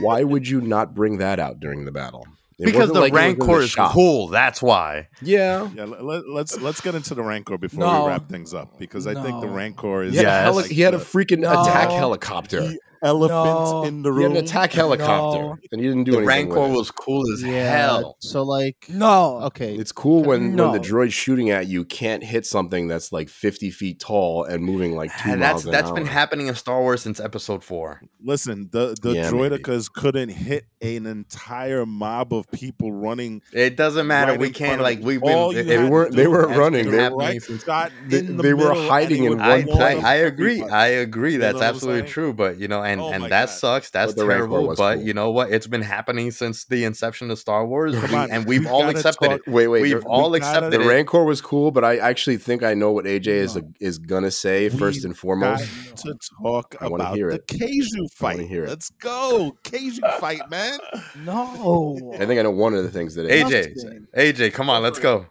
E: why would you not bring that out during the battle? It
D: because the
E: like it was
D: Rancor is
E: shop.
D: cool. That's why.
E: Yeah.
A: yeah, let, let's let's get into the Rancor before
C: No.
A: we wrap things up because I think the
C: No.
A: Rancor is
E: He had, a,
D: Yes.
E: heli-
A: like
E: he had a freaking
C: No.
E: attack helicopter.
A: the elephant
C: No.
A: in the
E: He had
A: room.
E: an attack helicopter,
C: No.
E: and you didn't do
D: The
E: anything
D: Rancor
E: with it.
D: was cool as
B: Yeah.
D: hell.
B: So like,
C: No.
B: okay,
E: It's cool when, when the droid shooting at you can't hit something that's like 50 feet tall and moving like two
D: And that's
E: miles an
D: that's
E: hour.
D: been happening in Star Wars since Episode Four.
A: Listen, the the
E: Yeah, maybe.
A: droidekas couldn't hit an entire mob of people running.
D: It doesn't matter.
A: Right
D: we can't like we've
A: All
D: been. it-
E: They weren't- they weren't running,
A: get
E: they-
A: right shot
E: They-
A: the
E: they were hiding in one
D: I,
E: place.
D: I, I agree. I agree. That's
A: know what I'm
D: absolutely true. But you know, and
A: Oh
D: and that
A: God.
D: sucks. That's
E: But the Rancor
D: terrible. But
E: cool.
D: you know what? It's been happening since the inception of Star Wars, we-
A: on,
D: and we've
A: we
D: all accepted
A: talk-
D: it.
E: Wait, wait.
D: We've all
A: we gotta-
D: accepted
E: the
D: it.
E: Rancor was cool, but I actually think I know what AJ is
C: No.
E: is gonna say first
A: We've
E: and foremost.
A: Got to talk
E: I wanna
A: about
E: hear
A: the
E: it. Kaiju
A: fight.
E: hear it.
A: Let's go, Kaiju fight, man.
C: No. <laughs>
E: I think I know one of the things that
D: AJ,
C: Nothing.
D: AJ, come on, let's go.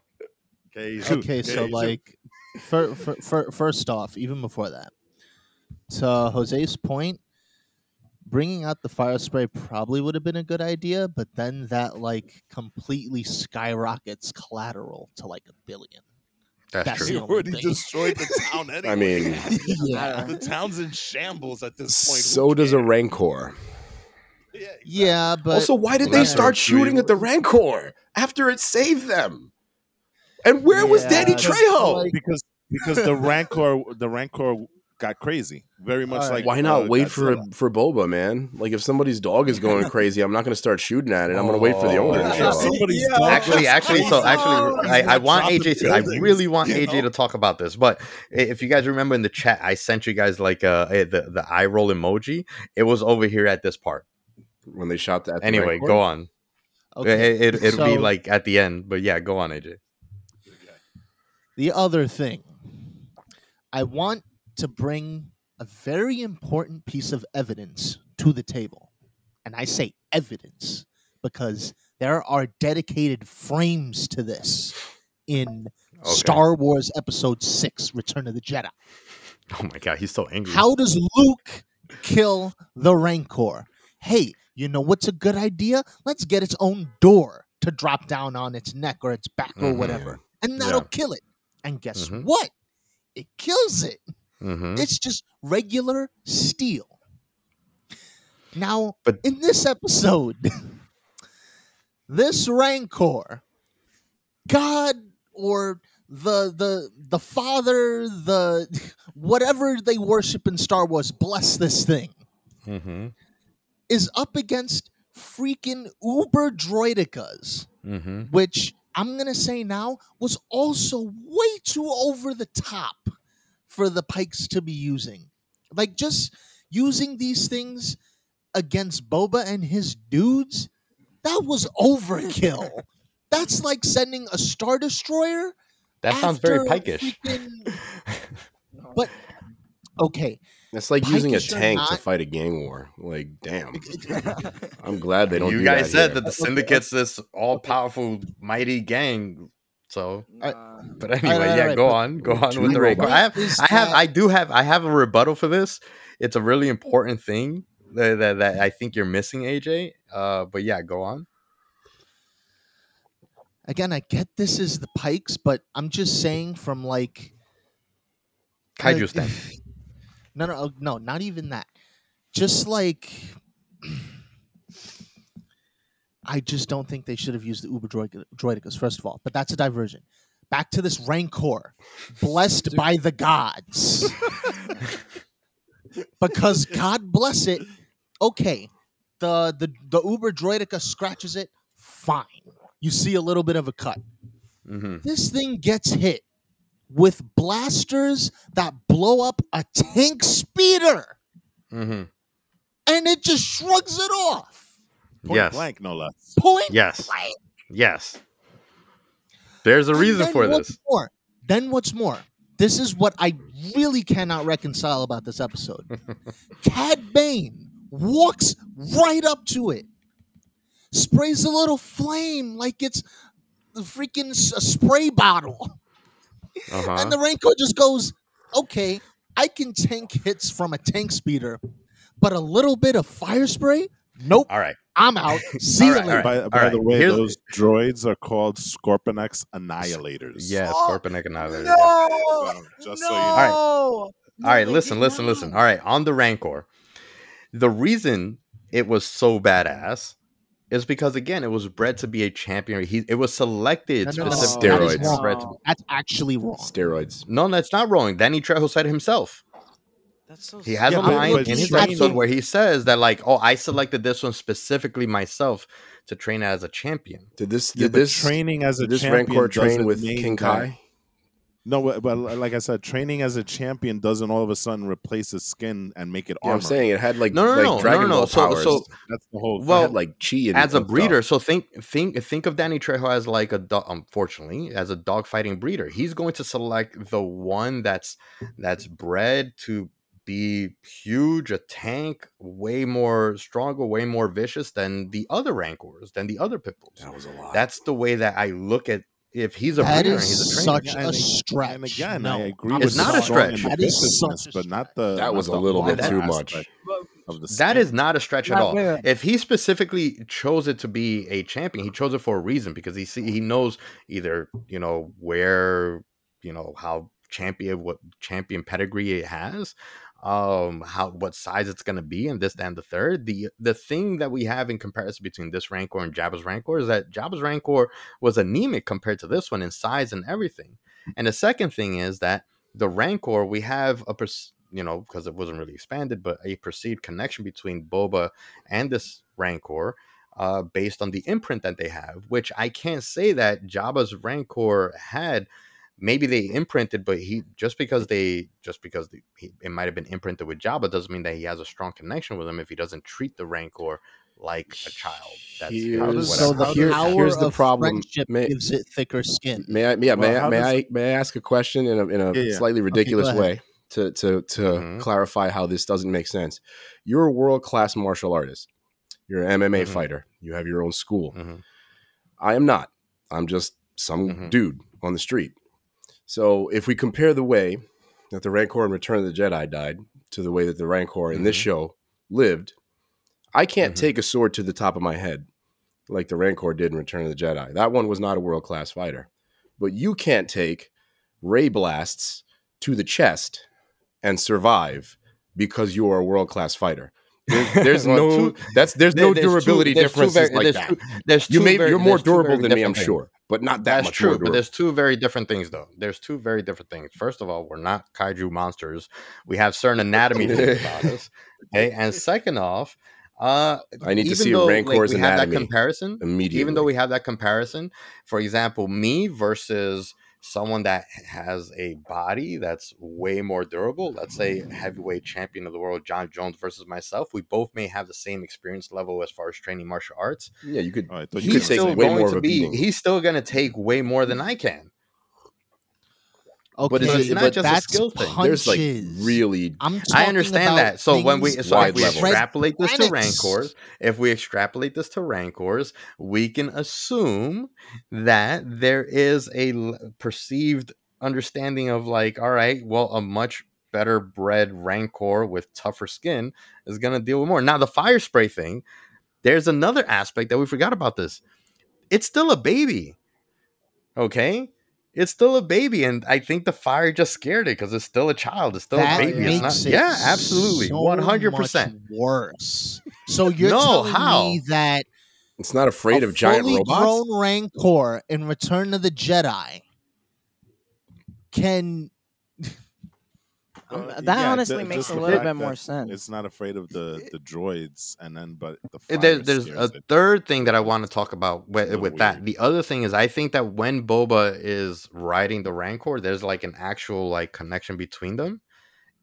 A: Kaiju.
B: okay, so like, fir- fir- fir- first off, even before that, to Jose's point, bringing out the fire spray probably would have been a good idea, but then that like completely skyrockets collateral to like a billion.
D: That's,
B: That's
D: true.
B: only
A: already
B: thing.
A: destroyed the <laughs> town anyway.
E: I mean, <laughs>
B: yeah,
A: the <laughs> town's in shambles at this point. Who
E: so does a? Rancor.
A: Yeah, exactly.
B: yeah, but
E: also, why did they start shooting at the Rancor after it saved them? And where was
B: Yeah,
E: Danny Trejo?
B: like-
A: because because the rancor the rancor got crazy very much
B: Alright.
A: like
E: Why not
A: uh,
E: wait for
A: Godzilla.
E: for Boba, man? Like if somebody's dog is going <laughs> crazy, I'm not going to start shooting at it. I'm going to wait for the
D: Oh.
E: owner <laughs> to
A: If somebody's
C: Yeah.
A: dog
D: Actually, actually, so actually, I, I want AJ to. I really want
A: you
D: AJ
A: know?
D: to talk about this. But if you guys remember in the chat, I sent you guys like uh eh, the the eye roll emoji. It was over here at this part.
E: when they shot that.
D: Anyway, go on.
B: okay.
D: It, it, it'll be like at the end. But yeah, go on, AJ.
B: The other thing, I want to bring a very important piece of evidence to the table. And I say evidence because there are dedicated frames to this in
D: Okay.
B: Star Wars Episode 6 Return of the Jedi.
D: Oh my god, he's so angry.
B: How does Luke kill the Rancor? Hey, you know what's a good idea? Let's get its own door to drop down on its neck or its back or
D: Mhm.
B: whatever. And that'll kill it. And guess
D: Mhm.
B: what? It kills it.
D: Hmm
B: It's just regular steel. Now,
D: But-
B: in this episode, <laughs> this Rancor, God or the the the Father, the <laughs> whatever they worship in Star Wars, bless this thing,
D: hmm
B: is up against freaking Uber Droidekas,
D: hmm
B: which I'm gonna say now was also way too over the top for the Pikes to be using. Like just using these things against Boba and his dudes, that was overkill. <laughs> That's like sending a star destroyer.
D: That sounds very
B: after
D: pikish.
B: freaking- <laughs> But okay,
E: It's like using a
B: Pikes are
E: tank to fight a gang war. Like, damn. I'm glad they don't.
D: you
E: do
D: guys
E: that
D: said
E: here.
D: that the syndicate's this all powerful, mighty gang. So,
C: Nah.
D: but anyway,
B: right,
D: yeah,
B: right,
D: go on, go on with the Rancor. I have, I have, I do have, I have a rebuttal for this. It's a really important thing that, that, that I think you're missing, AJ. Uh, but yeah, go on.
B: again, I get this is the Pikes, but I'm just saying from like
D: Kaiju
B: like-
D: stand. <sighs>
B: No, no, oh, no, not even that. Just like <clears throat> I just don't think they should have used the Uber droid- droidekas, first of all. But that's a diversion. Back to this Rancor, blessed by the gods. because <laughs> God bless it. Okay, the the the Uber droideka scratches it. Fine, you see a little bit of a cut.
D: hmm
B: This thing gets hit with blasters that blow up a tank speeder
D: hmm
B: and it just shrugs it off.
A: Point
D: Yes.
A: blank, no less.
B: Point
D: Yes.
B: blank.
D: Yes. There's a
B: And
D: reason
B: then
D: for
B: what's
D: this.
B: More, then what's more? This is what I really cannot reconcile about this episode. <laughs> Cad Bane walks right up to it, sprays a little flame like it's the freaking s- a spray bottle,
D: Uh-huh.
B: and the Rancor just goes, "Okay, I can tank hits from a tank speeder, but a little bit of fire spray? Nope,
D: All right.
B: I'm out. <laughs> See you
D: All right,
B: later."
D: all
A: By, by
D: right,
A: the way,
D: here's-
A: those droids are called Scorpenek Annihilators.
D: Yeah,
C: Oh,
D: Scorpenek Annihilator.
C: No,
A: Just
C: no.
A: so you know.
D: right.
C: No,
D: All right,
C: they
D: listen,
C: did
D: listen, listen. All right, on the Rancor, the reason it was so badass is because again, it was bred to be a champion. He it was selected
B: No, no, no,
D: specifically.
B: that is
E: Steroids.
B: wrong.
D: be-
B: That's actually wrong.
E: Steroids.
D: No, that's not wrong. Danny Trejo said it himself.
C: That's so
D: He has
A: Yeah,
D: a line in his
A: training-
D: episode where he says that like, oh, I selected this one specifically myself to train as a champion.
E: Did this? Did
A: but
E: this?
A: training as a
E: Did this
A: champion
E: Rancor train with
A: mean
E: King
A: that-
E: Kai?
A: No, but, but like I said, training as a champion doesn't all of a sudden replace his skin and make it
E: Yeah,
A: armor.
E: I'm saying it had like
D: No, no,
E: like
D: no, no,
E: Dragon
D: no, no.
E: Ball
D: So-
E: powers.
D: so-
A: That's the whole.
D: Well,
E: had like chi and
D: as a
E: and stuff.
D: breeder so think think think of danny trejo as like a dog unfortunately as a dog fighting breeder he's going to select the one that's that's bred to be huge a tank way more stronger way more vicious than the other rancors than the other pit bulls
E: That was a lot.
D: that's the way that i look at if he's a
B: That
D: breeder and
B: is
D: he's a trainer
B: such
A: And
B: a
A: ag-
B: stretch.
A: And again,
B: No,
A: I agree.
B: I'm
A: with
D: It's not a stretch.
A: in the
B: That is
A: business,
B: such
A: but not the.
E: That was a little
D: bit too
E: much.
A: aspect Of the
D: That
A: skin.
D: is not a stretch at all.
C: wait, wait.
D: If he specifically chose it to be a champion, he chose it for a reason because he see he knows either you know where you know how champion what champion pedigree it has, um how what size it's gonna be, and this and the third. The the thing that we have in comparison between this Rancor and Jabba's Rancor is that Jabba's Rancor was anemic compared to this one in size and everything. And the second thing is that the Rancor we have a pers- you know because it wasn't really expanded, but a perceived connection between Boba and this Rancor. Uh, based on the imprint that they have, which I can't say that Jabba's Rancor had. Maybe they imprinted, but he just because they just because the, he, it might have been imprinted with Jabba doesn't mean that he has a strong connection with him if he doesn't treat the Rancor like a child. That's
E: Here's-
A: How does-
B: So the
E: Here-
B: power
E: here's the
B: of
E: problem.
B: friendship
E: May-
B: gives it thicker skin.
E: May I? Yeah, may I?
A: how
E: May
A: does-
E: I? May I ask a question in a in a
A: Yeah, yeah.
E: slightly ridiculous
B: ahead.
E: way to to to
D: Mhm.
E: clarify how this doesn't make sense? You're a world class martial artist. You're an MMA
D: Mhm.
E: fighter. You have your own school.
D: Mhm.
E: I am not. I'm just some
D: Mhm.
E: dude on the street. So if we compare the way that the Rancor in Return of the Jedi died to the way that the Rancor in this
D: Mhm.
E: show lived, I can't
D: Mhm.
E: take a sword to the top of my head like the Rancor did in Return of the Jedi. That one was not a world class fighter. But you can't take ray blasts to the chest and survive because you are a world class fighter. There's, there's
D: Well, <laughs>
E: no
D: two-
E: that's there's no
D: There- there's two-
E: durability
D: there's two
E: differences
D: very-
E: like
D: there's
E: that.
D: two- there's
E: you may, you're more durable than me, I'm sure, but not that
D: That's
E: much
D: true, but there's two very different things though. There's two very different things. First of all, we're not kaiju monsters. We have certain anatomy things <laughs> about us. Okay, and second off, uh,
E: I need to see
D: though,
E: Rancor's
D: like, we have that
E: anatomy
D: comparison.
E: immediately.
D: Even though we have that comparison, for example, me versus someone that has a body that's way more durable, let's say heavyweight champion of the world, Jon Jones versus myself, we both may have the same experience level as far as training martial arts.
E: yeah, you could
A: I thought
E: You
D: He's
E: could take
D: still
E: way
D: going
E: more of
D: to
E: a
D: be.
E: beating.
D: He's still going to take way more than I can.
B: Okay,
D: But it's not
B: but
D: just a
B: that's
D: skill thing.
E: there's like really
B: I'm
D: I understand that. So when we so if we
E: level.
B: Red
D: extrapolate this to
B: planets.
D: rancors, if we extrapolate this to rancors, we can assume that there is a perceived understanding of like, all right, well, a much better bred rancor with tougher skin is going to deal with more. Now, the fire spray thing, there's another aspect that we forgot about this. It's still a baby. Okay? It's still a baby, and I think the fire just scared it because it's still a child. It's still
B: that
D: a baby. It's not.
B: it
D: Yeah, absolutely, one hundred percent
B: worse. So you're
D: No,
B: telling
D: how?
B: me that
E: it's not afraid
B: a
E: of giant robots.
B: fully
E: robots.
B: grown Rancor in Return of the Jedi can
C: Um, that
A: yeah,
C: honestly
A: ju-
C: makes a little bit more sense.
A: It's not afraid of the the droids, and then but the fire
D: There's, there's a
A: it.
D: third thing that I want to talk about with,
A: little
D: with that. The other thing is, I think that when Boba is riding the Rancor, there's like an actual like connection between them,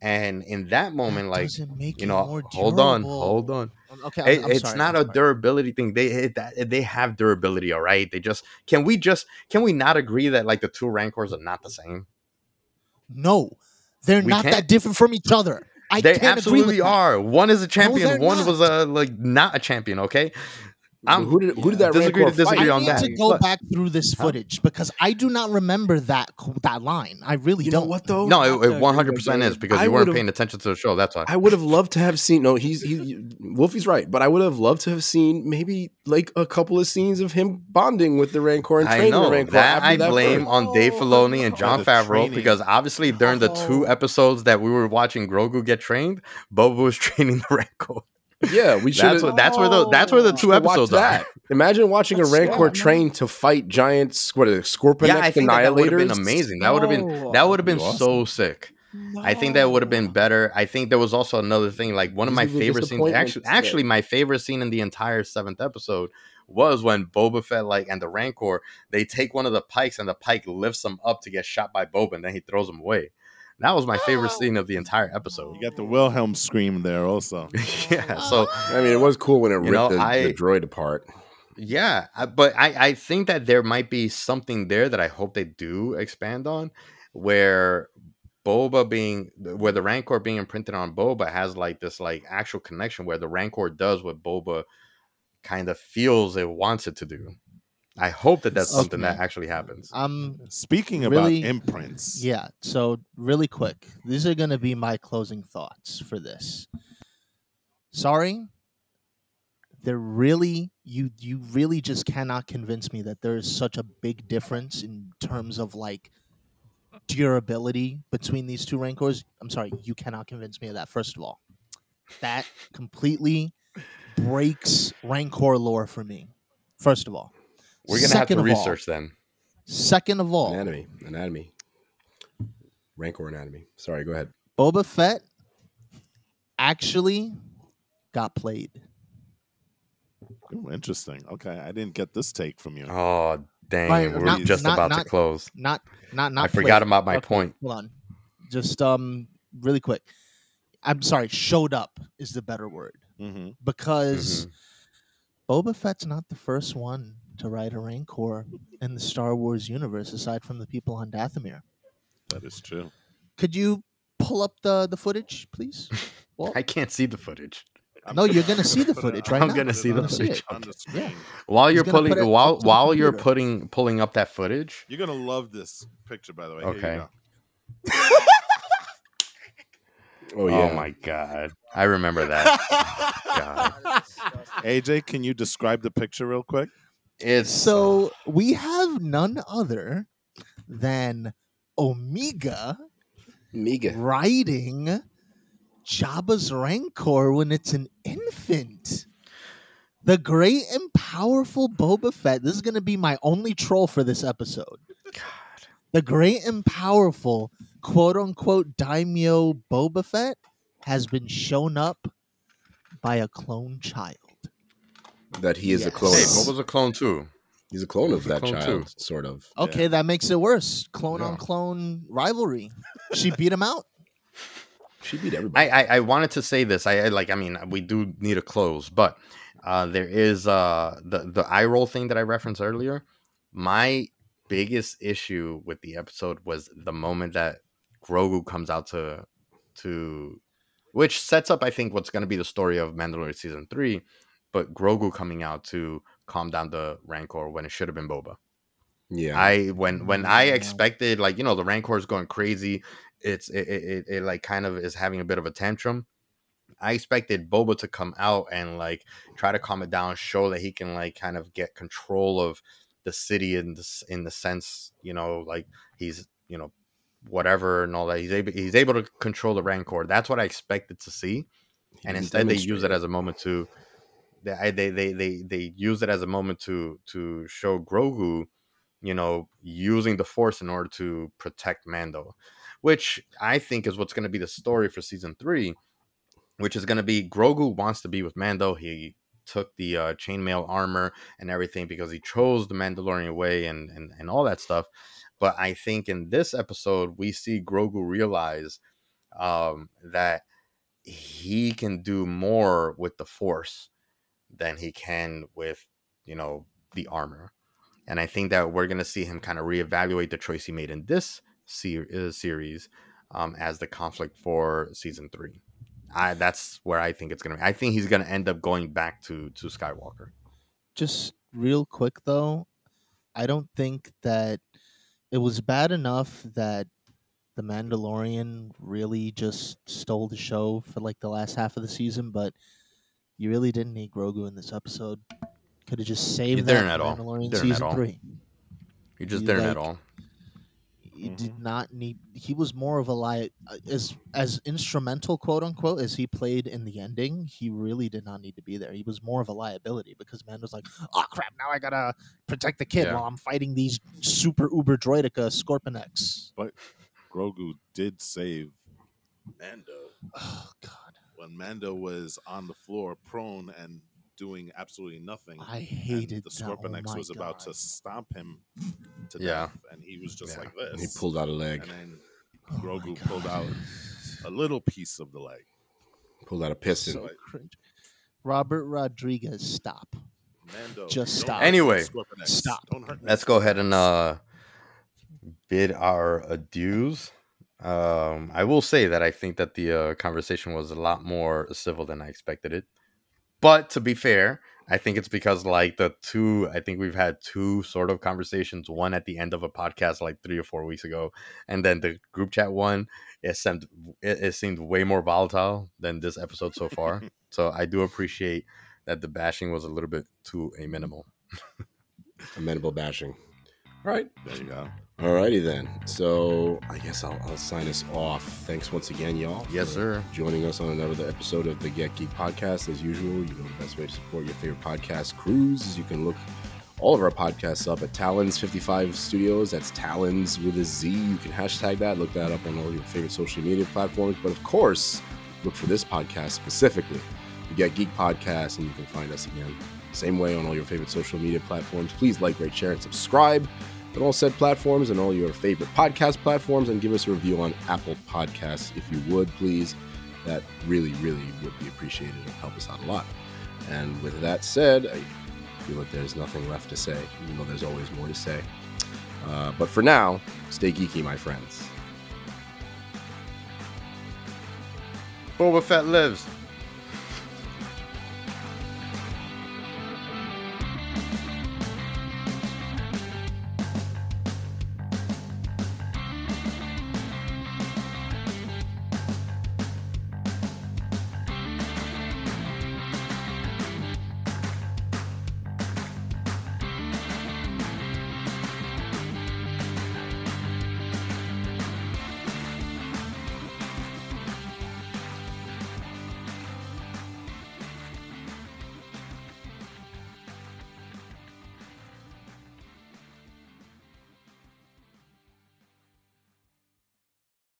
D: and in that moment,
B: that
D: like
B: make
D: you know,
B: more
D: hold on, hold on.
B: Okay, I'm, I'm
D: it's
B: sorry,
D: not
B: I'm
D: a
B: sorry.
D: durability thing. They it, that, they have durability, all right. They just can we just can we not agree that like the two rancors are not the same?
B: No, they're
D: We
B: not
D: can't-
B: that different from each other. I
D: they
B: can't agree
D: absolutely are. One is a champion.
B: they're
D: one
B: not.
D: was a like not a champion. Okay, I'm
E: who did who did that
D: disagree to
E: Rancor fight?
D: disagree
B: I
D: on
B: need
D: that.
B: to go
D: But-
B: back through this
D: Huh?
B: footage because I do not remember that that line. I really
E: You know
B: don't.
E: what though?
D: no, it-
E: to
D: it
E: agree
D: one
E: with
D: hundred percent is because
E: I
D: you weren't paying attention to the show. That's why.
E: I would have loved to have seen. No, he's he. Wolfie's right, but I would have loved to have seen maybe like a couple of scenes of him bonding with the Rancor and
D: I
E: training
D: know
E: the Rancor.
D: that I
E: that
D: blame
E: birth.
D: on Dave
B: Oh,
D: Filoni and. John
A: The
D: Favreau
A: training.
D: because obviously during the two episodes that we were watching Grogu get trained, Boba was <laughs> training the Rancor.
E: Yeah, we should.
D: That's what that's where the that's where the oh. two episodes
E: that.
D: are.
E: Imagine watching
B: That's
E: a Rancor
B: smart,
E: train to fight giants. What are they, Scorpion
D: Yeah, I think that, that would have been amazing. That would have been that would have been
E: That'd
D: so sick. I think that would have been better. I think there was also another thing, like one of my
E: These are the
D: favorite scenes. Actually, actually, my favorite scene in the entire seventh episode was when Boba Fett, like, and the Rancor, they take one of the pikes and the pike lifts him up to get shot by Boba, and then he throws him away. That was my favorite oh. scene of the entire episode.
A: You got the Wilhelm scream there also. <laughs>
D: yeah. Oh. So
E: I mean, it was cool when it ripped
D: know,
E: the,
D: I-
E: the droid apart.
D: Yeah, but I, I think that there might be something there that I hope they do expand on, where Boba being where the Rancor being imprinted on Boba has like this like actual connection where the Rancor does what Boba kind of feels it wants it to do. I hope that that's something that actually happens.
B: Um,
A: Speaking
B: Really?
A: about imprints,
B: yeah. So really quick, these are going to be my closing thoughts for this. Sorry, there really you you really just cannot convince me that there is such a big difference in terms of like durability between these two rancors. I'm sorry, you cannot convince me of that. First of all, that completely breaks rancor lore for me. First of all,
D: We're gonna have to
B: Second all-
D: research then.
B: Second of all,
E: Anatomy, anatomy, Rancor anatomy. Sorry, go ahead.
B: Boba Fett actually got played.
A: Ooh, interesting. Okay, I didn't get this take from you.
D: Oh dang,
B: Right,
D: we're
B: not-
D: just
B: not-
D: about
B: not-
D: to close.
B: Not not not.
D: I forgot about my
B: Okay,
D: point.
B: Hold on, just um, really quick. I'm sorry. Showed up is the better word
A: hmm
B: because
D: Mm-hmm.
B: Boba Fett's not the first one to ride a Rancor in the Star Wars universe, aside from the people on Dathomir.
A: That is true.
B: Could you pull up the the footage, please? <laughs> Well,
D: I can't see the footage. <laughs>
B: No, you're gonna see the footage right
D: I'm
B: now.
D: gonna see the
A: on
B: footage.
A: on the
B: Yeah.
D: While you're pulling
B: put
D: while
B: up
D: while you're putting pulling up that footage,
A: You're gonna love this picture, by the way.
D: Okay.
A: go. <laughs>
E: Oh
D: Oh, my god. I remember that. God.
A: AJ, can you describe the picture real quick?
D: It's
B: So we have none other than Omega
E: Miga.
B: riding Jabba's Rancor when it's an infant. The great and powerful Boba Fett. This is going to be my only troll for this episode.
D: God.
B: The great and powerful quote unquote daimyo Boba Fett has been shown up by a clone child.
E: That he is a clone.
D: Hey,
E: of.
D: Boba's a clone too.
E: He's a clone of
D: a
E: that
D: clone
E: child,
D: too.
E: sort of.
B: Okay, that makes it worse. Clone on clone rivalry. She beat him out.
E: She beat everybody.
D: I, I I wanted to say this. I, I like. I mean, we do need a close, but uh, there is uh the the eye roll thing that I referenced earlier. My biggest issue with the episode was the moment that Grogu comes out to to, which sets up I think what's going to be the story of Mandalorian season three, but Grogu coming out to calm down the Rancor when it should have been Boba.
E: yeah,
D: I when when I
B: mm.
D: expected like you know the Rancor is going crazy, it's it, it, it, it like kind of is having a bit of a tantrum. I expected Boba to come out and like try to calm it down, show that he can like kind of get control of the city in this in the sense you know like he's you know whatever and all that he's able he's able to control the Rancor. That's what I expected to see
E: He
D: and
E: didn't
D: instead they use it as a moment to they they they they, they use it as a moment to to show Grogu you know using the force in order to protect Mando which I think is what's going to be the story for season 3 which is going to be Grogu wants to be with Mando. He took the uh, chainmail armor and everything because he chose the Mandalorian way and, and and all that stuff. But I think in this episode we see Grogu realize um that he can do more with the force than he can with you know the armor. And i think that we're going to see him kind of reevaluate the choice he made in this uh, series um, as the conflict for season three. I, that's where i think it's going to be i think he's going to end up going back to to skywalker.
B: Just real quick though, I don't think that it was bad enough that the Mandalorian really just stole the show for like the last half of the season, but you really didn't need Grogu in this episode. Could have just saved that
D: didn't
B: for
D: at all.
B: Mandalorian
D: Didn't at
B: season
D: all.
B: three.
D: he just
B: You
D: didn't
B: like-
D: at all
B: He
A: Mhm.
B: did not need. He was more of a li as as instrumental, quote unquote, as he played in the ending. He really did not need to be there. He was more of a liability because Mando's like, oh crap, now I gotta protect the kid
D: Yeah.
B: while I'm fighting these super uber droideka Scorpion X.
A: Grogu did save Mando <sighs>
B: Oh god,
A: when Mando was on the floor, prone and doing absolutely nothing.
B: I
A: and
B: hated
A: the
B: that.
A: Scorpion
B: Oh
A: X
B: my
A: was about to stomp him to
D: Yeah.
A: death, and he was just
D: Yeah.
A: like this.
E: And he pulled out a leg.
A: and then
B: Oh
A: Grogu
B: God.
A: pulled out a little piece of the leg.
E: Pulled out a piston.
B: so cringe. Robert Rodriguez, stop.
A: Mando,
B: Just stop.
D: Anyway,
B: stop.
A: Don't hurt me.
D: let's go ahead and uh bid our adieus um i will say that i think that the uh, conversation was a lot more civil than i expected it but to be fair i think it's because like the two i think we've had two sort of conversations one at the end of a podcast like three or four weeks ago and then the group chat one it seemed it, it seemed way more volatile than this episode so far <laughs> so i do appreciate that the bashing was a little bit to a minimal
E: Amenable bashing. All right.
A: There you go.
E: Alrighty then. So I guess I'll, I'll sign us off. Thanks once again, y'all.
D: yes sir
E: Joining us on another episode of the Get Geek Podcast. As usual, you know the best way to support your favorite podcast crews is you can look all of our podcasts up at Talons 55 Studios. That's Talons with a Z. You can hashtag that, look that up on all your favorite social media platforms. But of course, look for this podcast specifically, the Get Geek Podcast, and you can find us again same way on all your favorite social media platforms. Please like, rate, share, and subscribe on all said platforms and all your favorite podcast platforms, and give us a review on Apple Podcasts if you would, please. That really, really would be appreciated and help us out a lot. And with that said, I feel like there's nothing left to say, even though there's always more to say. Uh, but for now, stay geeky, my friends.
D: boba fett lives